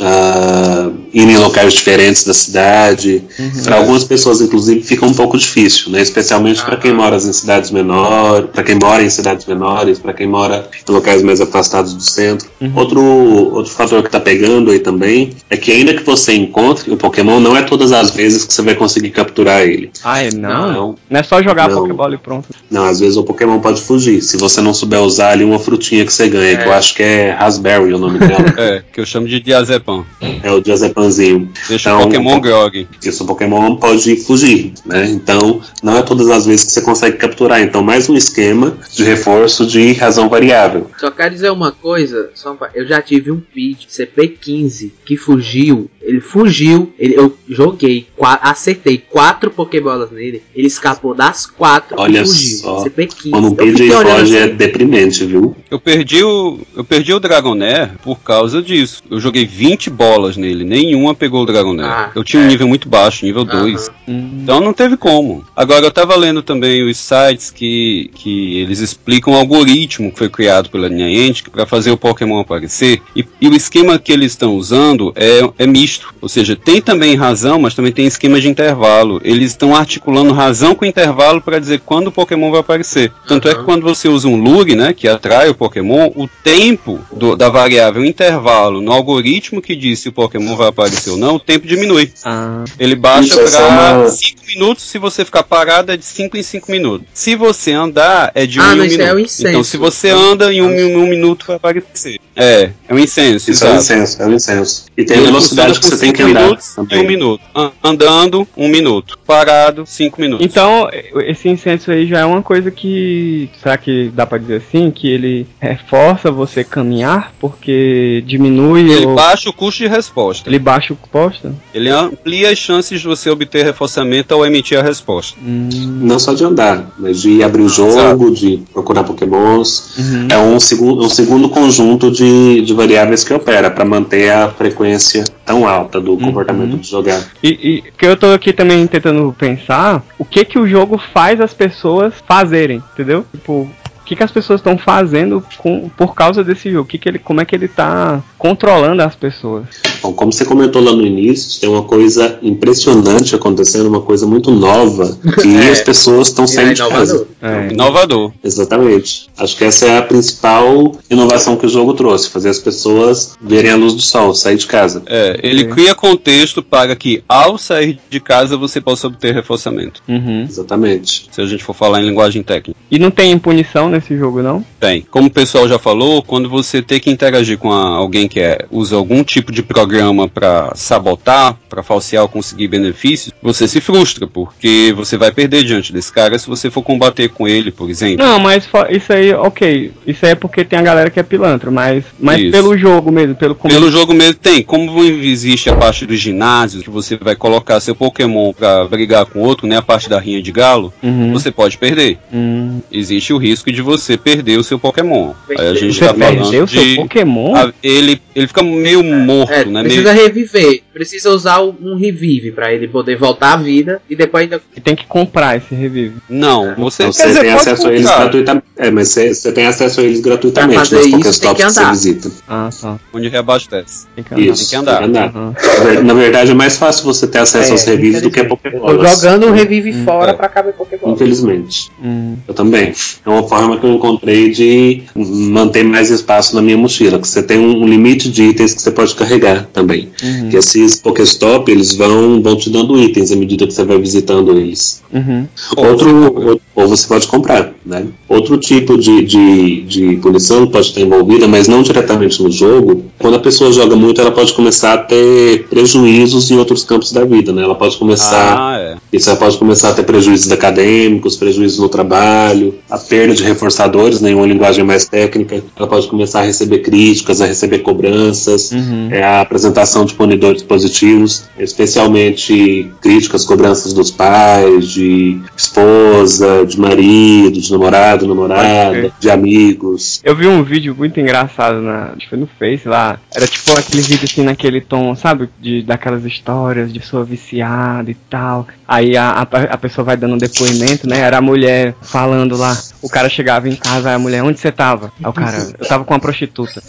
ah, ir em locais diferentes da cidade. Para algumas pessoas, inclusive, fica um pouco difícil, né? especialmente para quem mora em cidades menores, para quem mora em cidades menores, para quem mora em locais mais afastados do centro. Outro, outro fator que está pegando aí também é que ainda que você encontre o Pokémon, não é todas as vezes que você vai conseguir capturar ele. Ah, é não? Não. Não, é só jogar Não. Pokébola e pronto. Não, às vezes o Pokémon pode fugir. Se você não souber usar ali uma frutinha que você ganha, que eu acho que é Raspberry o nome dela. [laughs] É, que eu chamo de diazepam. é o Diazepanzinho. Deixa Então, o Pokémon grog. Isso, o Pokémon pode fugir, né? Então, não é todas as vezes que você consegue capturar. Então, mais um esquema de reforço de razão variável. Só quero dizer uma coisa, só um eu já tive um pitch CP15 que fugiu, ele fugiu, ele, eu joguei, acertei quatro Pokébolas nele, ele escapou das quatro Olha e fugiu. só. CP15. Quando o Eu PJ foge é assim, deprimente, viu? Eu perdi o. Eu perdi o Dragonair por causa disso. Eu joguei 20 bolas nele, nenhuma pegou o Dragonair. Ah, eu tinha um é. nível muito baixo, nível 2. Então não teve como. Agora eu tava lendo também os sites que, que eles explicam o algoritmo que foi criado pela Niantic para fazer o Pokémon aparecer. E, e o esquema que eles estão usando é, é misto. Ou seja, tem também razão, mas também tem esquema de intervalo. Eles estão articulando razão com intervalo para dizer quando o Pokémon vai aparecer. Tanto é que quando você usa um lure, né, que atrai o Pokémon, o tempo do- da variável intervalo no algoritmo que diz se o Pokémon vai aparecer ou não, o tempo diminui. Ah. Ele baixa Isso, é pra uma- 5 minutos, se você ficar parado é de 5 em 5 minutos. Se você andar, é de 1 Ah, um em não, um isso minuto. é o incenso. Então, se você anda em um, em um minuto, vai aparecer. É, é um incenso, Isso é um exato. incenso, é um incenso. E tem a Ele velocidade que você tem que andar minutos e um também. minuto. An- Andando, um minuto. Parado, cinco minutos. Então, esse incenso aí já é uma coisa que. Será que dá pra dizer assim? Que ele reforça você caminhar porque diminui Ele ou. baixa o custo de resposta. Ele baixa o custo? Ele amplia as chances de você obter reforçamento ao emitir a resposta. Não só de andar, mas de abrir o jogo, de procurar pokémons. Uhum. É um, segu um segundo conjunto de, de variáveis que opera para manter a frequência tão alta do comportamento de jogar. E, e que eu tô aqui também tentando pensar o que que o jogo faz as pessoas fazerem, entendeu? Tipo, que, que as pessoas estão fazendo com, por causa desse jogo? Que que ele, como é que ele tá controlando as pessoas? Bom, como você comentou lá no início, tem uma coisa impressionante acontecendo, uma coisa muito nova, que [laughs] É. as pessoas estão E é saindo de casa. inovador. É. Inovador. Exatamente. Acho que essa é a principal inovação que o jogo trouxe, fazer as pessoas verem a luz do sol, sair de casa. É, ele Ok. cria contexto para que ao sair de casa você possa obter reforçamento. Uhum. Exatamente. Se a gente for falar em linguagem técnica. E não tem punição nesse jogo, não? Tem. Como o pessoal já falou, quando você tem que interagir com a- alguém que é, usa algum tipo de programa para sabotar, para falsear ou conseguir benefícios, você se frustra, porque você vai perder diante desse cara se você for combater com ele, por exemplo. Não, mas isso aí, ok. Isso aí é porque tem a galera que é pilantra, mas, mas Isso. pelo jogo mesmo, pelo Pelo jogo mesmo tem, como existe a parte dos ginásios, que você vai colocar seu Pokémon pra brigar com outro, né? A parte da rinha de galo, Uhum. você pode perder. Hum. Existe o risco de você perder o seu Pokémon. Aí a gente Você tá perdeu falando seu de. Pokémon? a- ele, ele fica meio morto, É, né? precisa Meio, reviver, precisa usar um revive pra ele poder voltar à vida e depois ainda. E tem que comprar esse revive. não, você, Então, você dizer, tem acesso a eles comprar. gratuitamente. É, mas você, você tem acesso a eles gratuitamente nas isso, Pokéstops tem que que você andar. visita. Ah, tá. Onde reabastece. Tem que andar. Isso, tem que andar. Uhum. Na ver- Na verdade, é mais fácil você ter acesso É, aos revives do que a Pokébolas. jogando o revive fora é. pra caber Pokébola. Infelizmente. Hum. Eu também. É uma forma que eu encontrei de manter mais espaço na minha mochila. Que você tem um limite de itens que você pode carregar também. Uhum. Que esses esses Pokéstop, eles vão, vão te dando itens à medida que você vai visitando eles. Uhum. Outro, ou, você pode comprar, né? Outro tipo de, de, de punição pode estar envolvida, mas não diretamente no jogo. Quando a pessoa joga muito, ela pode começar a ter prejuízos em outros campos da vida, né? Ela pode começar, Ah, é. isso ela pode começar a ter prejuízos acadêmicos, prejuízos no trabalho, a perda de reforçadores, né, em uma linguagem mais técnica. Ela pode começar a receber críticas, a receber cobranças, Uhum. é a apresentação de punidores positivos, especialmente críticas, cobranças dos pais, de esposa, de marido, de namorado, namorada, de amigos. Eu vi um vídeo muito engraçado na, foi no Face lá. Era tipo aquele vídeo assim naquele tom, sabe? De daquelas histórias de pessoa viciada e tal. Aí a, a, a pessoa vai dando um depoimento, né? Era a mulher falando lá. O cara chegava em casa, a mulher, onde você tava? Aí o cara, eu tava com uma prostituta.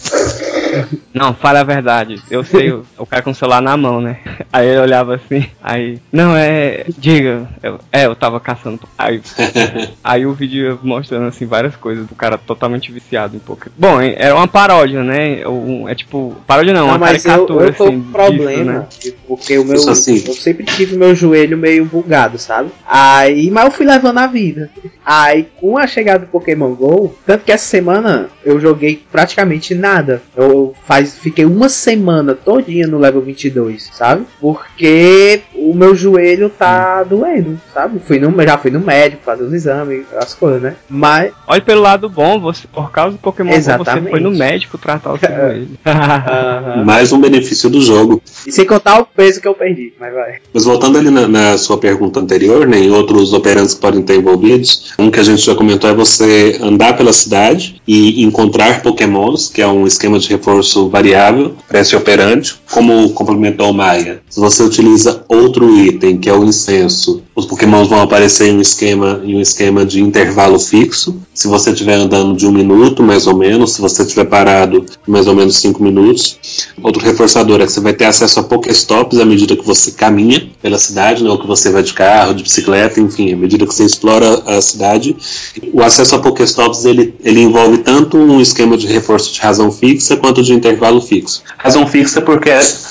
Não, fala a verdade. Eu sei, o, o cara com o celular na mão, né? [laughs] Aí ele olhava assim, aí. Não, é. Diga. Eu, é, eu tava caçando. Aí, [laughs] aí o vídeo mostrando assim várias coisas do cara totalmente viciado em poker. Bom, é- era uma paródia, né? Um- é tipo. Paródia não, uma mas eu, caricatura eu tô assim. problema, disso, né? tipo, porque o meu. Assim. Eu sempre tive meu joelho meio bugado, sabe? Aí, mas eu fui levando a vida. Aí, com a chegada do Pokémon GO, tanto que essa semana eu joguei praticamente nada. Eu faz, fiquei uma semana todinha no level 22, sabe? Porque o meu joelho tá doendo, sabe? Fui no, já fui no médico fazer os exames, as coisas, né? Mas. Olha pelo lado bom, você, por causa do Pokémon Go, você Exatamente. foi no médico tratar o seu [laughs] joelho. aham. Mais um benefício do jogo. E sem contar o peso que eu perdi, mas vai. Mas voltando ali na, na sua pergunta anterior, né, em outros operantes que podem estar envolvidos, um que a gente já comentou é você andar pela cidade e encontrar pokémons, que é um esquema de reforço variável para esse operante, como complementou o Maia. Você utiliza outro item, que é o incenso, os pokémons vão aparecer em um esquema, em um esquema de intervalo fixo. Se você estiver andando de um minuto, mais ou menos, se você estiver parado, mais ou menos cinco minutos. Outro reforçador é que você vai ter acesso a Pokéstops à medida que você caminha pela cidade, né, ou que você vai de carro, de bicicleta, enfim, à medida que você explora a cidade. O acesso a Pokéstops ele, ele envolve tanto um esquema de reforço de razão fixa quanto de intervalo fixo. Razão fixa porque,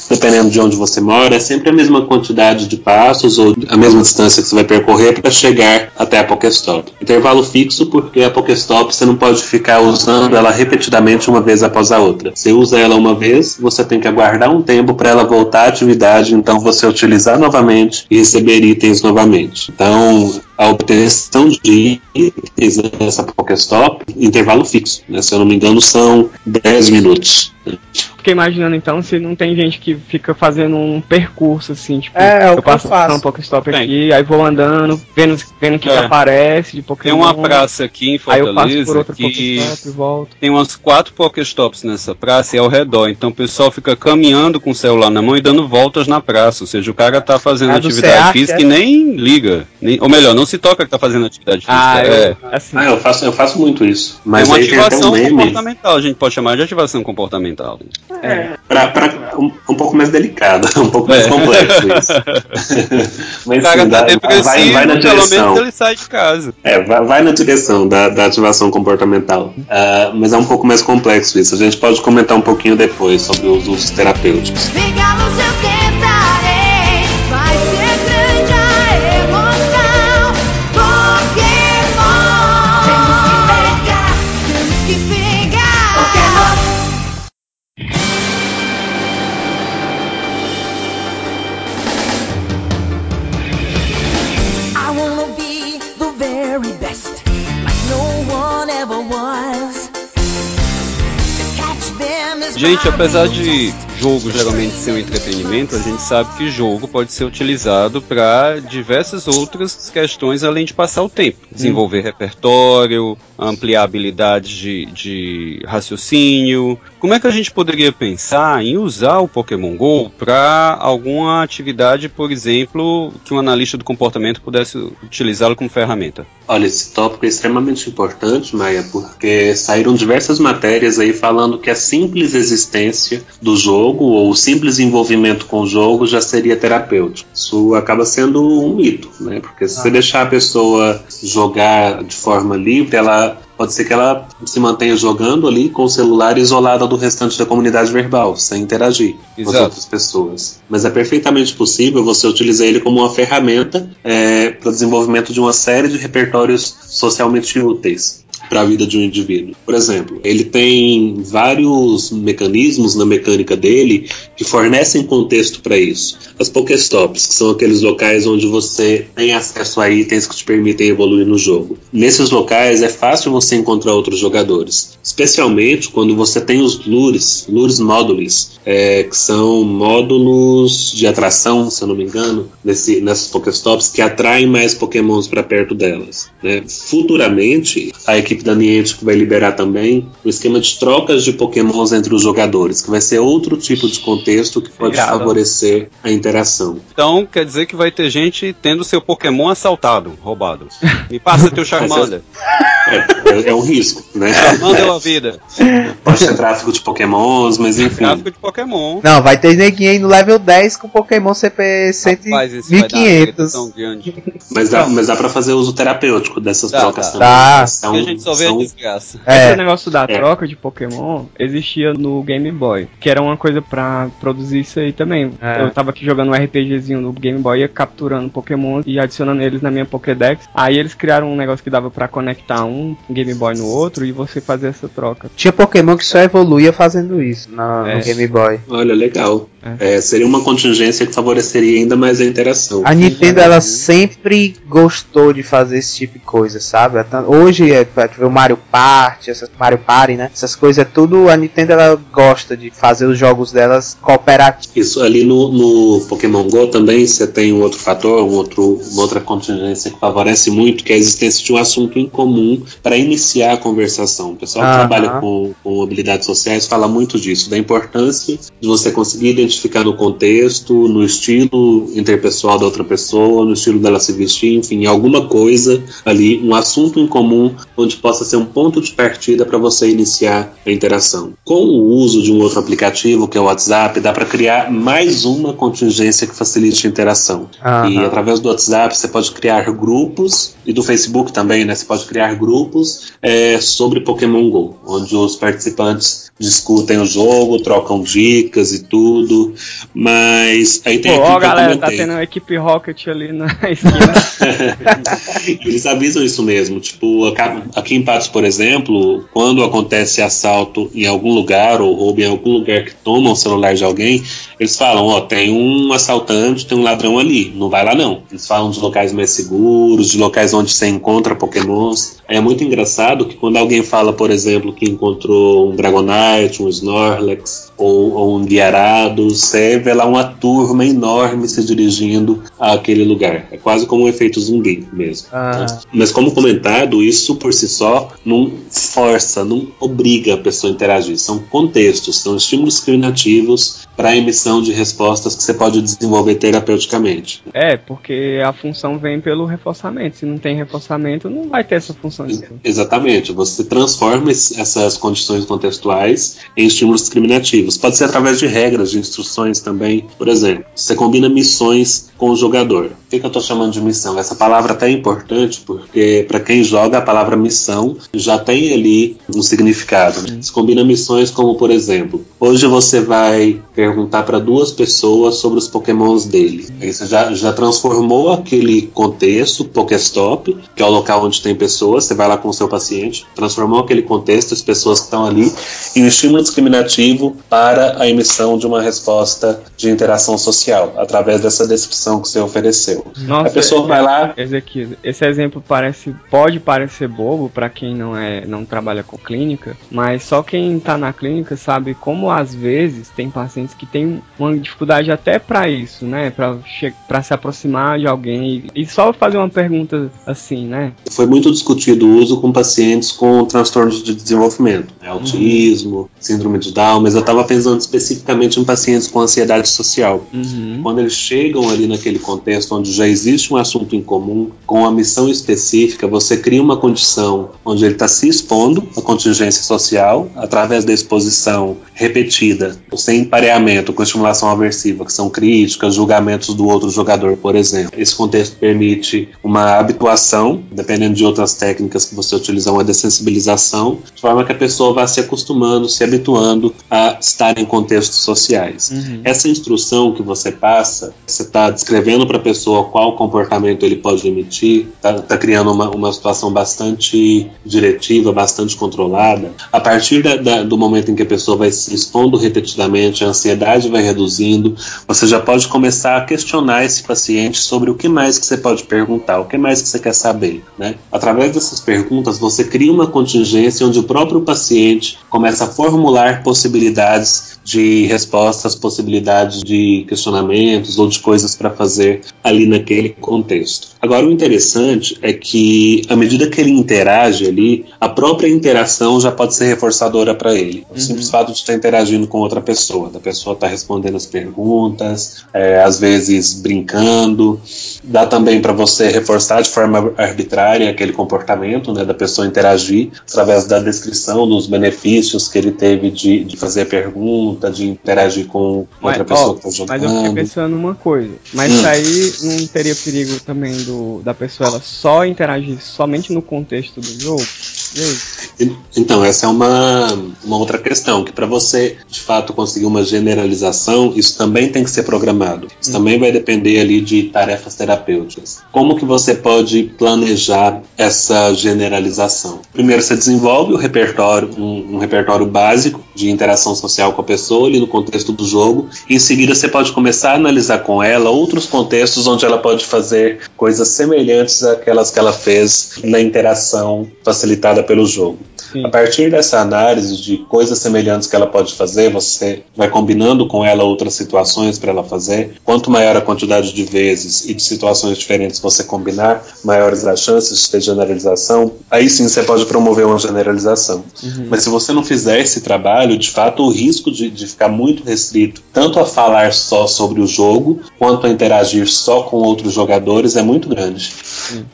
dependendo de onde você mora, é sempre a mesma quantidade de passos ou a mesma distância que você vai percorrer para chegar até a Pokéstop. Intervalo fixo porque a Pokéstop você não pode ficar usando ela repetidamente uma vez após a outra. Você usa ela uma vez, você tem que aguardar um tempo para ela voltar à atividade, então você utilizar novamente e receber itens novamente. Então, a obtenção de itens nessa Pokéstop, intervalo fixo, né? se eu não me engano, são 10 minutos. Fiquei imaginando então se não tem gente que fica fazendo um percurso assim, tipo, É, é eu que eu passo faço. um Pokéstop Tem. aqui, aí vou andando, vendo, vendo o que, que É. aparece de Tem Pokémon. uma praça aqui em Aí eu passo por Fortaleza que Pokéstop e volto. tem umas quatro Pokéstops nessa praça e ao redor. Então o pessoal fica caminhando com o celular na mão e dando voltas na praça. Ou seja, o cara tá fazendo Ah, do atividade física é? e nem liga. Nem- ou melhor, não se toca que tá fazendo atividade física. Ah, é. eu, assim, Ah, eu faço, eu faço muito isso. É Mas uma aí tem até ativação um meme. comportamental, a gente pode chamar de ativação comportamental. Pra, pra- um, um pouco mais delicado, [laughs] um pouco mais É. complexo isso. [laughs] Mas O cara sim, tá dá- depressivo, vai, vai na pelo menos direção. ele sai de casa. É, vai, vai na direção da, da ativação comportamental. Ah, mas é um pouco mais complexo isso. A gente pode comentar um pouquinho depois sobre os usos terapêuticos. No seu tentarei. Gente, apesar de jogo geralmente ser um entretenimento, a gente sabe que jogo pode ser utilizado para diversas outras questões além de passar o tempo. Desenvolver repertório, ampliar habilidades de, de raciocínio. Como é que a gente poderia pensar em usar o Pokémon GO para alguma atividade, por exemplo, que um analista do comportamento pudesse utilizá-lo como ferramenta? Olha, esse tópico é extremamente importante, Maia, porque saíram diversas matérias aí falando que a simples existência do jogo ou o simples envolvimento com o jogo já seria terapêutico. Isso acaba sendo um mito, né? Porque se você deixar a pessoa jogar de forma livre, ela pode ser que ela se mantenha jogando ali com o celular isolada do restante da comunidade verbal, sem interagir com as Exato. outras pessoas. Mas é perfeitamente possível você utilizar ele como uma ferramenta é, para o desenvolvimento de uma série de repertórios socialmente úteis para a vida de um indivíduo. Por exemplo, ele tem vários mecanismos na mecânica dele que fornecem contexto para isso. As Pokéstops, que são aqueles locais onde você tem acesso a itens que te permitem evoluir no jogo. Nesses locais é fácil você encontrar outros jogadores, especialmente quando você tem os lures, lures módulos, é, que são módulos de atração, se eu não me engano, nesse, nessas Pokéstops que atraem mais Pokémons para perto delas. né? Futuramente, a equipe da Niantic vai liberar também o esquema de trocas de Pokémons entre os jogadores, que vai ser outro tipo de contexto que pode Obrigado. favorecer a interação. Então quer dizer que vai ter gente tendo seu Pokémon assaltado, roubado. Me passa teu Charmander. É, é- é um risco, né? Charmander a vida. Pode ter tráfico de Pokémons, mas enfim. Tráfico de Pokémon. Não, vai ter neguinho aí no level 10 com Pokémon CP 100 Rapaz, isso vai dar uma 1500. treta tão grande. Mas dá, mas dá pra fazer uso terapêutico dessas Dá, trocas dá. também. Dá. São- Porque a gente só vê a são- desgraça. É. Esse negócio da É. troca de Pokémon existia no Game Boy, que era uma coisa pra produzir isso aí também. É. Eu tava aqui jogando um RPGzinho no Game Boy, ia capturando Pokémon e adicionando eles na minha Pokédex. Aí eles criaram um negócio que dava pra conectar um Game Boy no outro e você fazer essa troca. Tinha Pokémon que só evoluía fazendo isso na- É. no Game Boy. Olha, legal. É, seria uma contingência que favoreceria ainda mais a interação. A Nintendo ela sempre gostou de fazer esse tipo de coisa, sabe? Hoje é o Mario Party, essas Mario Party, né? Essas coisas é tudo a Nintendo ela gosta de fazer os jogos delas cooperativos. Isso ali no, no Pokémon Go também você tem um outro fator, um outro, uma outra contingência que favorece muito, que é a existência de um assunto em comum para iniciar a conversação. O pessoal que Aham. trabalha com, com habilidades sociais fala muito disso, da importância de você conseguir identificar no contexto, no estilo interpessoal da outra pessoa, no estilo dela se vestir, enfim, alguma coisa ali, um assunto em comum onde possa ser um ponto de partida para você iniciar a interação. Com o uso de um outro aplicativo, que é o WhatsApp, dá para criar mais uma contingência que facilite a interação. E através do WhatsApp você pode criar grupos, e do Facebook também, né? Você pode criar grupos é, sobre Pokémon GO, onde os participantes discutem o jogo, trocam dicas e tudo. Mas aí tem Pô, ó galera, tá tendo a equipe Rocket ali na [laughs] esquina. [laughs] Eles avisam isso mesmo. Tipo, aqui em Patos, por exemplo, quando acontece assalto em algum lugar ou roubo em algum lugar que toma o celular de alguém, eles falam: Ó, tem um assaltante, tem um ladrão ali, não vai lá não. Eles falam de locais mais seguros, de locais onde você encontra Pokémons. É muito engraçado que quando alguém fala, por exemplo, que encontrou um Dragonite, um Snorlax ou, ou um Gyarados, você vê uma turma enorme se dirigindo àquele lugar. É quase como um efeito zumbi mesmo. Ah. Mas como comentado, isso por si só não força, não obriga a pessoa a interagir. São contextos, são estímulos discriminativos para a emissão de respostas que você pode desenvolver terapeuticamente. é, porque a função vem pelo reforçamento. Se não tem reforçamento, não vai ter essa função. Exatamente, você transforma es- essas condições contextuais em estímulos discriminativos. Pode ser através de regras, de instruções também. Por exemplo, você combina missões com o jogador. O que, que eu estou chamando de missão? Essa palavra até é importante porque, para quem joga, a palavra missão já tem ali um significado. né? Você combina missões como, por exemplo, hoje você vai perguntar para duas pessoas sobre os pokémons dele. Aí você já, já transformou aquele contexto, Pokéstop, que é o local onde tem pessoas, você vai lá com o seu paciente, transformou aquele contexto, as pessoas que estão ali, em um estímulo discriminativo para a emissão de uma resposta de interação social, através dessa descrição que você ofereceu. Nossa, a pessoa vai lá, Ezequiel, esse exemplo parece pode parecer bobo para quem não é não trabalha com clínica, mas só quem tá na clínica sabe como às vezes tem pacientes que têm uma dificuldade até para isso, né, che- pra se aproximar de alguém e, e só fazer uma pergunta assim, né? foi muito discutido o uso com pacientes com transtornos de desenvolvimento, né, autismo, síndrome de Down, mas eu estava pensando especificamente em pacientes com ansiedade social. Uhum. Quando eles chegam ali naquele contexto onde já existe um assunto em comum, com uma missão específica, você cria uma condição onde ele está se expondo à contingência social através da exposição repetida, sem pareamento com estimulação aversiva, que são críticas, julgamentos do outro jogador, por exemplo. Esse contexto permite uma habituação, dependendo de outras técnicas que você utiliza, uma dessensibilização, de forma que a pessoa vá se acostumando, se habituando a estar em contextos sociais. Uhum. Essa instrução que você passa, você está descrevendo para a pessoa qual comportamento ele pode emitir, está tá criando uma, uma situação bastante diretiva, bastante controlada. A partir da, da, do momento em que a pessoa vai se expondo repetidamente, a ansiedade vai reduzindo, você já pode começar a questionar esse paciente sobre o que mais que você pode perguntar, o que mais que você quer saber. Né? Através dessas perguntas, você cria uma contingência onde o próprio paciente começa a formular possibilidades de respostas, possibilidades de questionamentos ou de coisas para fazer ali naquele contexto. Agora, o interessante é que, à medida que ele interage ali, a própria interação já pode ser reforçadora para ele. O simples fato de estar interagindo com outra pessoa, da pessoa estar respondendo as perguntas, é, às vezes brincando, dá também para você reforçar de forma arbitrária aquele comportamento né, da pessoa interagir através da descrição dos benefícios que ele teve de, de fazer pergunta, de interagir com outra Mas, pessoa ó, que está mas eu fiquei jogando. pensando numa coisa. Mas Hum. isso aí não teria perigo também do, da pessoa ela só interagir somente no contexto do jogo? E aí? Então, essa é uma, uma outra questão, que para você de fato conseguir uma generalização, isso também tem que ser programado. Isso também vai depender ali de tarefas terapêuticas. Como que você pode planejar essa generalização? Primeiro, você desenvolve o repertório, um, um repertório básico de interação social com a pessoa ali no contexto do jogo. Em seguida, você pode começar a analisar com ela outros contextos onde ela pode fazer coisas semelhantes àquelas que ela fez na interação facilitada pelo jogo. A partir dessa análise de coisas semelhantes que ela pode fazer, você vai combinando com ela outras situações para ela fazer. Quanto maior a quantidade de vezes e de situações diferentes você combinar, maiores as chances de ter generalização. Aí sim você pode promover uma generalização. Mas se você não fizer esse trabalho, de fato o risco de, de ficar muito restrito tanto a falar só sobre o jogo quanto a interagir só com outros jogadores é muito grande.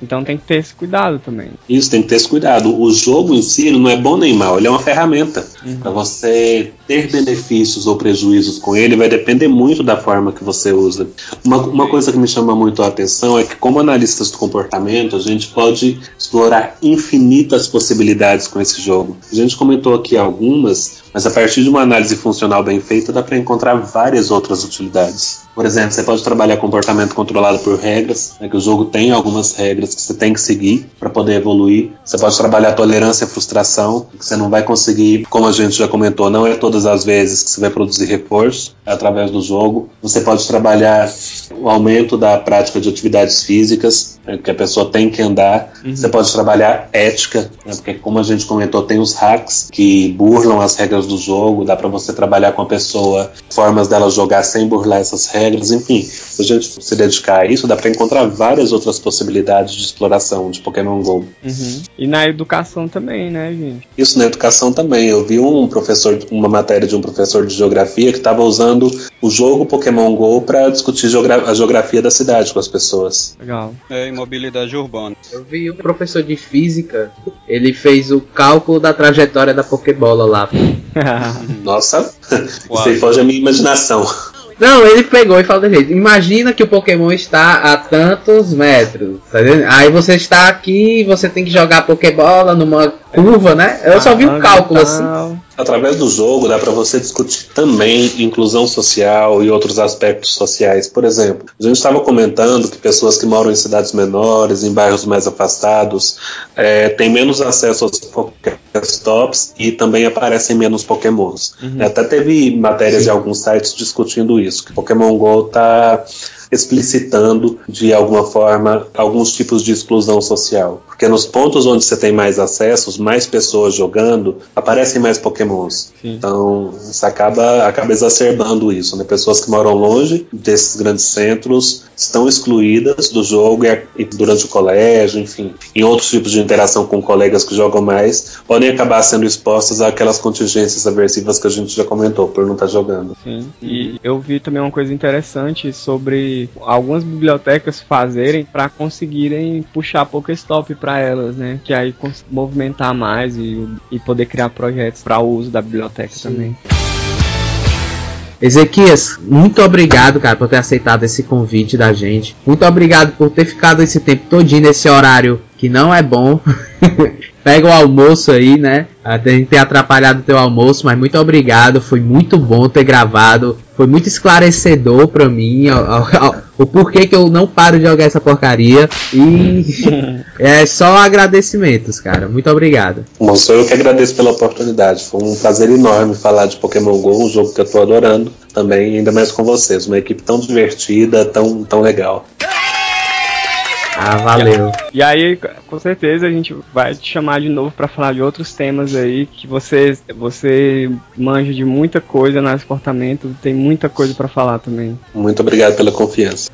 Então tem que ter esse cuidado também. Isso tem que ter esse cuidado. O jogo em si não é bom nem mal, ele é uma ferramenta. Para você ter benefícios ou prejuízos com ele vai depender muito da forma que você usa. Uma, uma coisa que me chama muito a atenção é que, como analistas do comportamento, a gente pode explorar infinitas possibilidades com esse jogo. A gente comentou aqui algumas, mas a partir de uma análise funcional bem feita dá para encontrar várias outras utilidades. Por exemplo, você pode trabalhar comportamento controlado por regras, né, que o jogo tem algumas regras que você tem que seguir para poder evoluir. Você pode trabalhar tolerância à frustração, que você não vai conseguir, como a gente já comentou, não é todas as vezes que você vai produzir reforço é através do jogo. Você pode trabalhar o aumento da prática de atividades físicas, né, que a pessoa tem que andar. Você pode trabalhar ética, né, porque como a gente comentou, tem os hacks que burlam as regras do jogo, dá para você trabalhar com a pessoa formas dela jogar sem burlar essas regras, enfim. Se a gente se dedicar a isso, dá para encontrar várias outras possibilidades de exploração de Pokémon GO. Uhum. E na educação também, né, gente? Isso na educação também. Eu vi um professor, uma matéria de um professor de geografia que estava usando o jogo Pokémon GO para discutir geogra- a geografia da cidade com as pessoas. Legal. É imobilidade urbana. Eu vi um professor de física, ele fez o cálculo da trajetória da Pokébola lá. [laughs] Nossa, [laughs] isso aí foge a minha imaginação. Não, ele pegou e falou do jeito. Imagina que o Pokémon está a tantos metros. Tá? Aí você está aqui você tem que jogar Pokébola numa curva, né? Eu só vi um cálculo assim. Através do jogo dá para você discutir também inclusão social e outros aspectos sociais. Por exemplo, a gente estava comentando que pessoas que moram em cidades menores, em bairros mais afastados, eh, têm menos acesso aos Pokéstops e também aparecem menos Pokémons. Até teve matérias de alguns sites discutindo isso, que Pokémon GO está explicitando de alguma forma alguns tipos de exclusão social. Porque nos pontos onde você tem mais acessos, mais pessoas jogando, aparecem mais pokémons. Então, isso acaba, acaba exacerbando isso. Né? Pessoas que moram longe desses grandes centros estão excluídas do jogo e, e durante o colégio, enfim. Em outros tipos de interação com colegas que jogam mais, podem acabar sendo expostas àquelas contingências aversivas que a gente já comentou, por não estar jogando. Sim. E eu vi também uma coisa interessante sobre algumas bibliotecas fazerem para conseguirem puxar Pokéstop para elas, né? Que aí movimentar mais e, e poder criar projetos para o uso da biblioteca também. Ezequias, muito obrigado, cara, por ter aceitado esse convite da gente. Muito obrigado por ter ficado esse tempo todinho nesse horário que não é bom. [laughs] Pega o almoço aí, né? A gente ter atrapalhado o teu almoço, mas muito obrigado. Foi muito bom ter gravado. Foi muito esclarecedor pra mim ó, ó, ó, o porquê que eu não paro de jogar essa porcaria. E [laughs] é só agradecimentos, cara. Muito obrigado. Bom, sou eu que agradeço pela oportunidade. Foi um prazer enorme falar de Pokémon GO, um jogo que eu tô adorando também, ainda mais com vocês. Uma equipe tão divertida, tão, tão legal. Ah, valeu. E aí, com certeza, a gente vai te chamar de novo para falar de outros temas aí que você, você manja de muita coisa no comportamento, tem muita coisa para falar também. Muito obrigado pela confiança.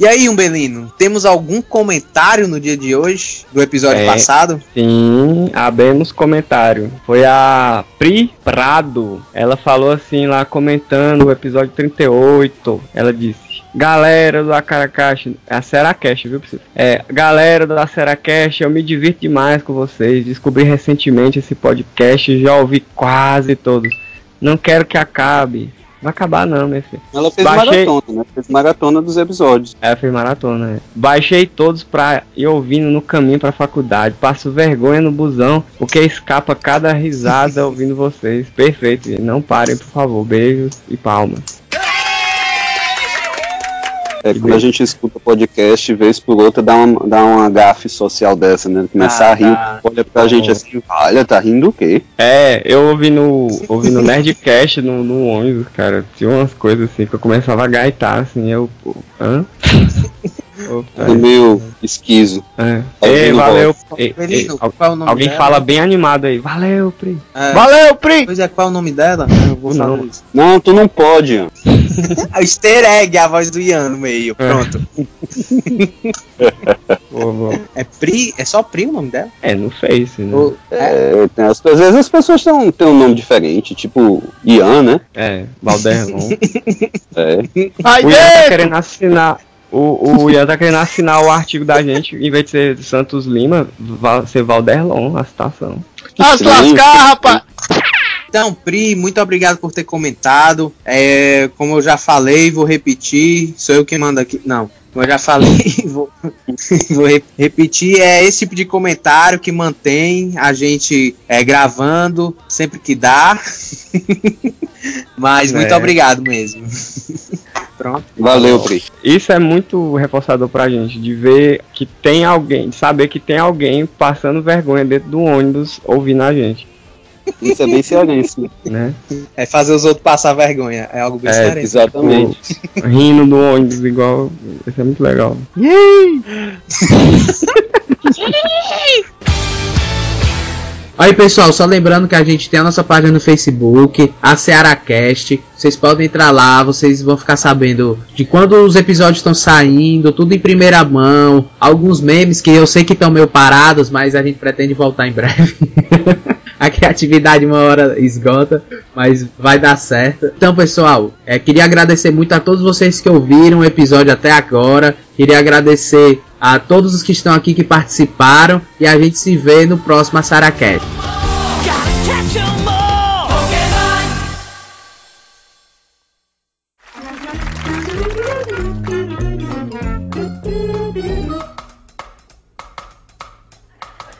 E aí, Umbelino, temos algum comentário no dia de hoje do episódio É. passado? Sim, abemos comentário. Foi a Pri Prado. Ela falou assim lá comentando o episódio 38. Ela disse: Galera do Acaracast, é a Seracast, viu? Priscila? É, galera do Seracast, eu me divirto demais com vocês. Descobri recentemente esse podcast e já ouvi quase todos. Não quero que acabe. Vai acabar não, minha filha. Ela fez Baixei- maratona, né? Fez maratona dos episódios. Ela fez maratona, né? Baixei todos pra ir ouvindo no caminho pra faculdade. Passo vergonha no busão, porque escapa cada risada [laughs] ouvindo vocês. Perfeito, gente. Não parem, por favor. Beijos e palmas. É, quando a gente escuta podcast, vez por outra, dá uma, dá uma gafe social dessa, né? Começar Ah, a rir, dá. olha pra gente assim, olha, tá rindo o quê? É, eu ouvi no, ouvi no Nerdcast no, no ônibus, cara. Tinha umas coisas assim que eu começava a gaitar, assim. Eu, pô, hã? [laughs] Opa, meio esquizo. é. Tá Ei, valeu. Ei, ei, al- é o nome alguém dela? fala bem animado aí. Valeu, Pri. É. Valeu, Pri! Pois é, qual é o nome dela? Eu vou Não. falar isso. Não, tu não pode, [laughs] A easter egg, a voz do Ian no meio. Pronto. [laughs] Pô, bom. É Pri? É só Pri o nome dela? É, no Face, né? É? É, as- às vezes as pessoas têm, têm um nome diferente, tipo Ian, né? É, Valderlon. É. o Ian tá querendo assinar. O, o Ian tá querendo assinar o artigo da gente, em vez de ser Santos Lima, vai ser Valderlon, a citação. Ah, se lascar, rapaz! Então, Pri, muito obrigado por ter comentado. É, como eu já falei, vou repetir. Sou eu quem manda aqui. Não, como eu já falei, [laughs] vou, [laughs] vou re- repetir. É esse tipo de comentário que mantém a gente é, gravando sempre que dá. [laughs] Mas muito É. obrigado mesmo. Pronto. Valeu, Pri. Isso é muito reforçador pra gente, de ver que tem alguém, de saber que tem alguém passando vergonha dentro do ônibus ouvindo a gente, Isso é bem cearense. né? É fazer os outros passar vergonha. É algo bem É, sério. Exatamente. [laughs] Rindo do ônibus igual. Isso é muito legal. Aí pessoal, só lembrando que a gente tem a nossa página no Facebook, a Cearacast. Vocês podem entrar lá, vocês vão ficar sabendo de quando os episódios estão saindo, tudo em primeira mão. Alguns memes que eu sei que estão meio parados, mas a gente pretende voltar em breve. [laughs] a criatividade uma hora esgota, mas vai dar certo. Então, pessoal, é, queria agradecer muito a todos vocês que ouviram o episódio até agora. Queria agradecer a todos os que estão aqui que participaram e a gente se vê no próximo Saracast.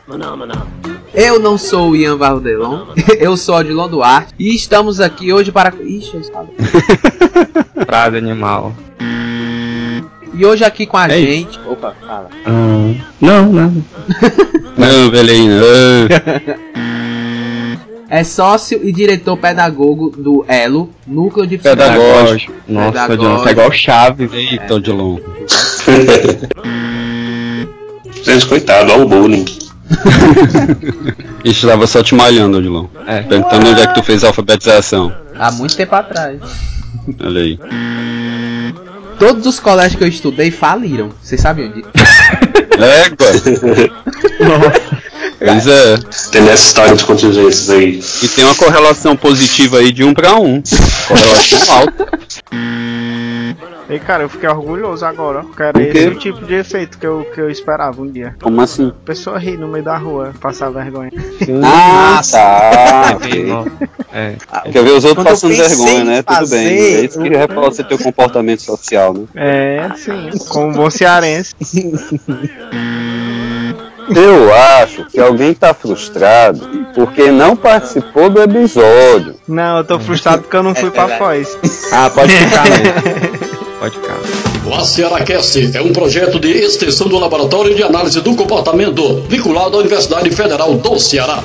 All! Pokemon! Eu não sou o Ian Valdelon, [laughs] eu sou o Odilon Duarte e estamos aqui hoje para. Ixi, eu estava. [laughs] Frase animal. E hoje aqui com a Ei. gente. Opa, fala. Ah, não, nada. Não, [laughs] velhinho. É sócio e diretor pedagogo do Elo, Núcleo de Pedagógico. Nossa, Pedagógico. John, tá igual Chaves. Eita, Odilon. Gente, coitado, olha o bullying. [laughs] Isso tava só te malhando, Odilon. É. Perguntando onde é que tu fez a alfabetização. Há muito tempo atrás. Olha aí. Todos os colégios que eu estudei faliram. Vocês sabiam disso? [laughs] Égua. Pois é. Tem essa história de contingências aí. E tem uma correlação positiva aí de 1 para 1. Correlação alta. E cara, eu fiquei orgulhoso agora. ó. Cara, esse é o tipo de efeito que eu, que eu esperava um dia. Como assim? Pessoa rir no meio da rua, passar vergonha. Ah, tá. É. Quer ver os outros passando vergonha, né? Tudo bem. É isso que reforça teu comportamento social, né? É, sim. Como um bom cearense. Eu acho que alguém tá frustrado porque não participou do episódio. Não, eu tô frustrado porque eu não fui pra Foz. Ah, pode ficar, né? [laughs] Ficar. O ACERACast é um projeto de extensão do Laboratório de Análise do Comportamento, vinculado à Universidade Federal do Ceará.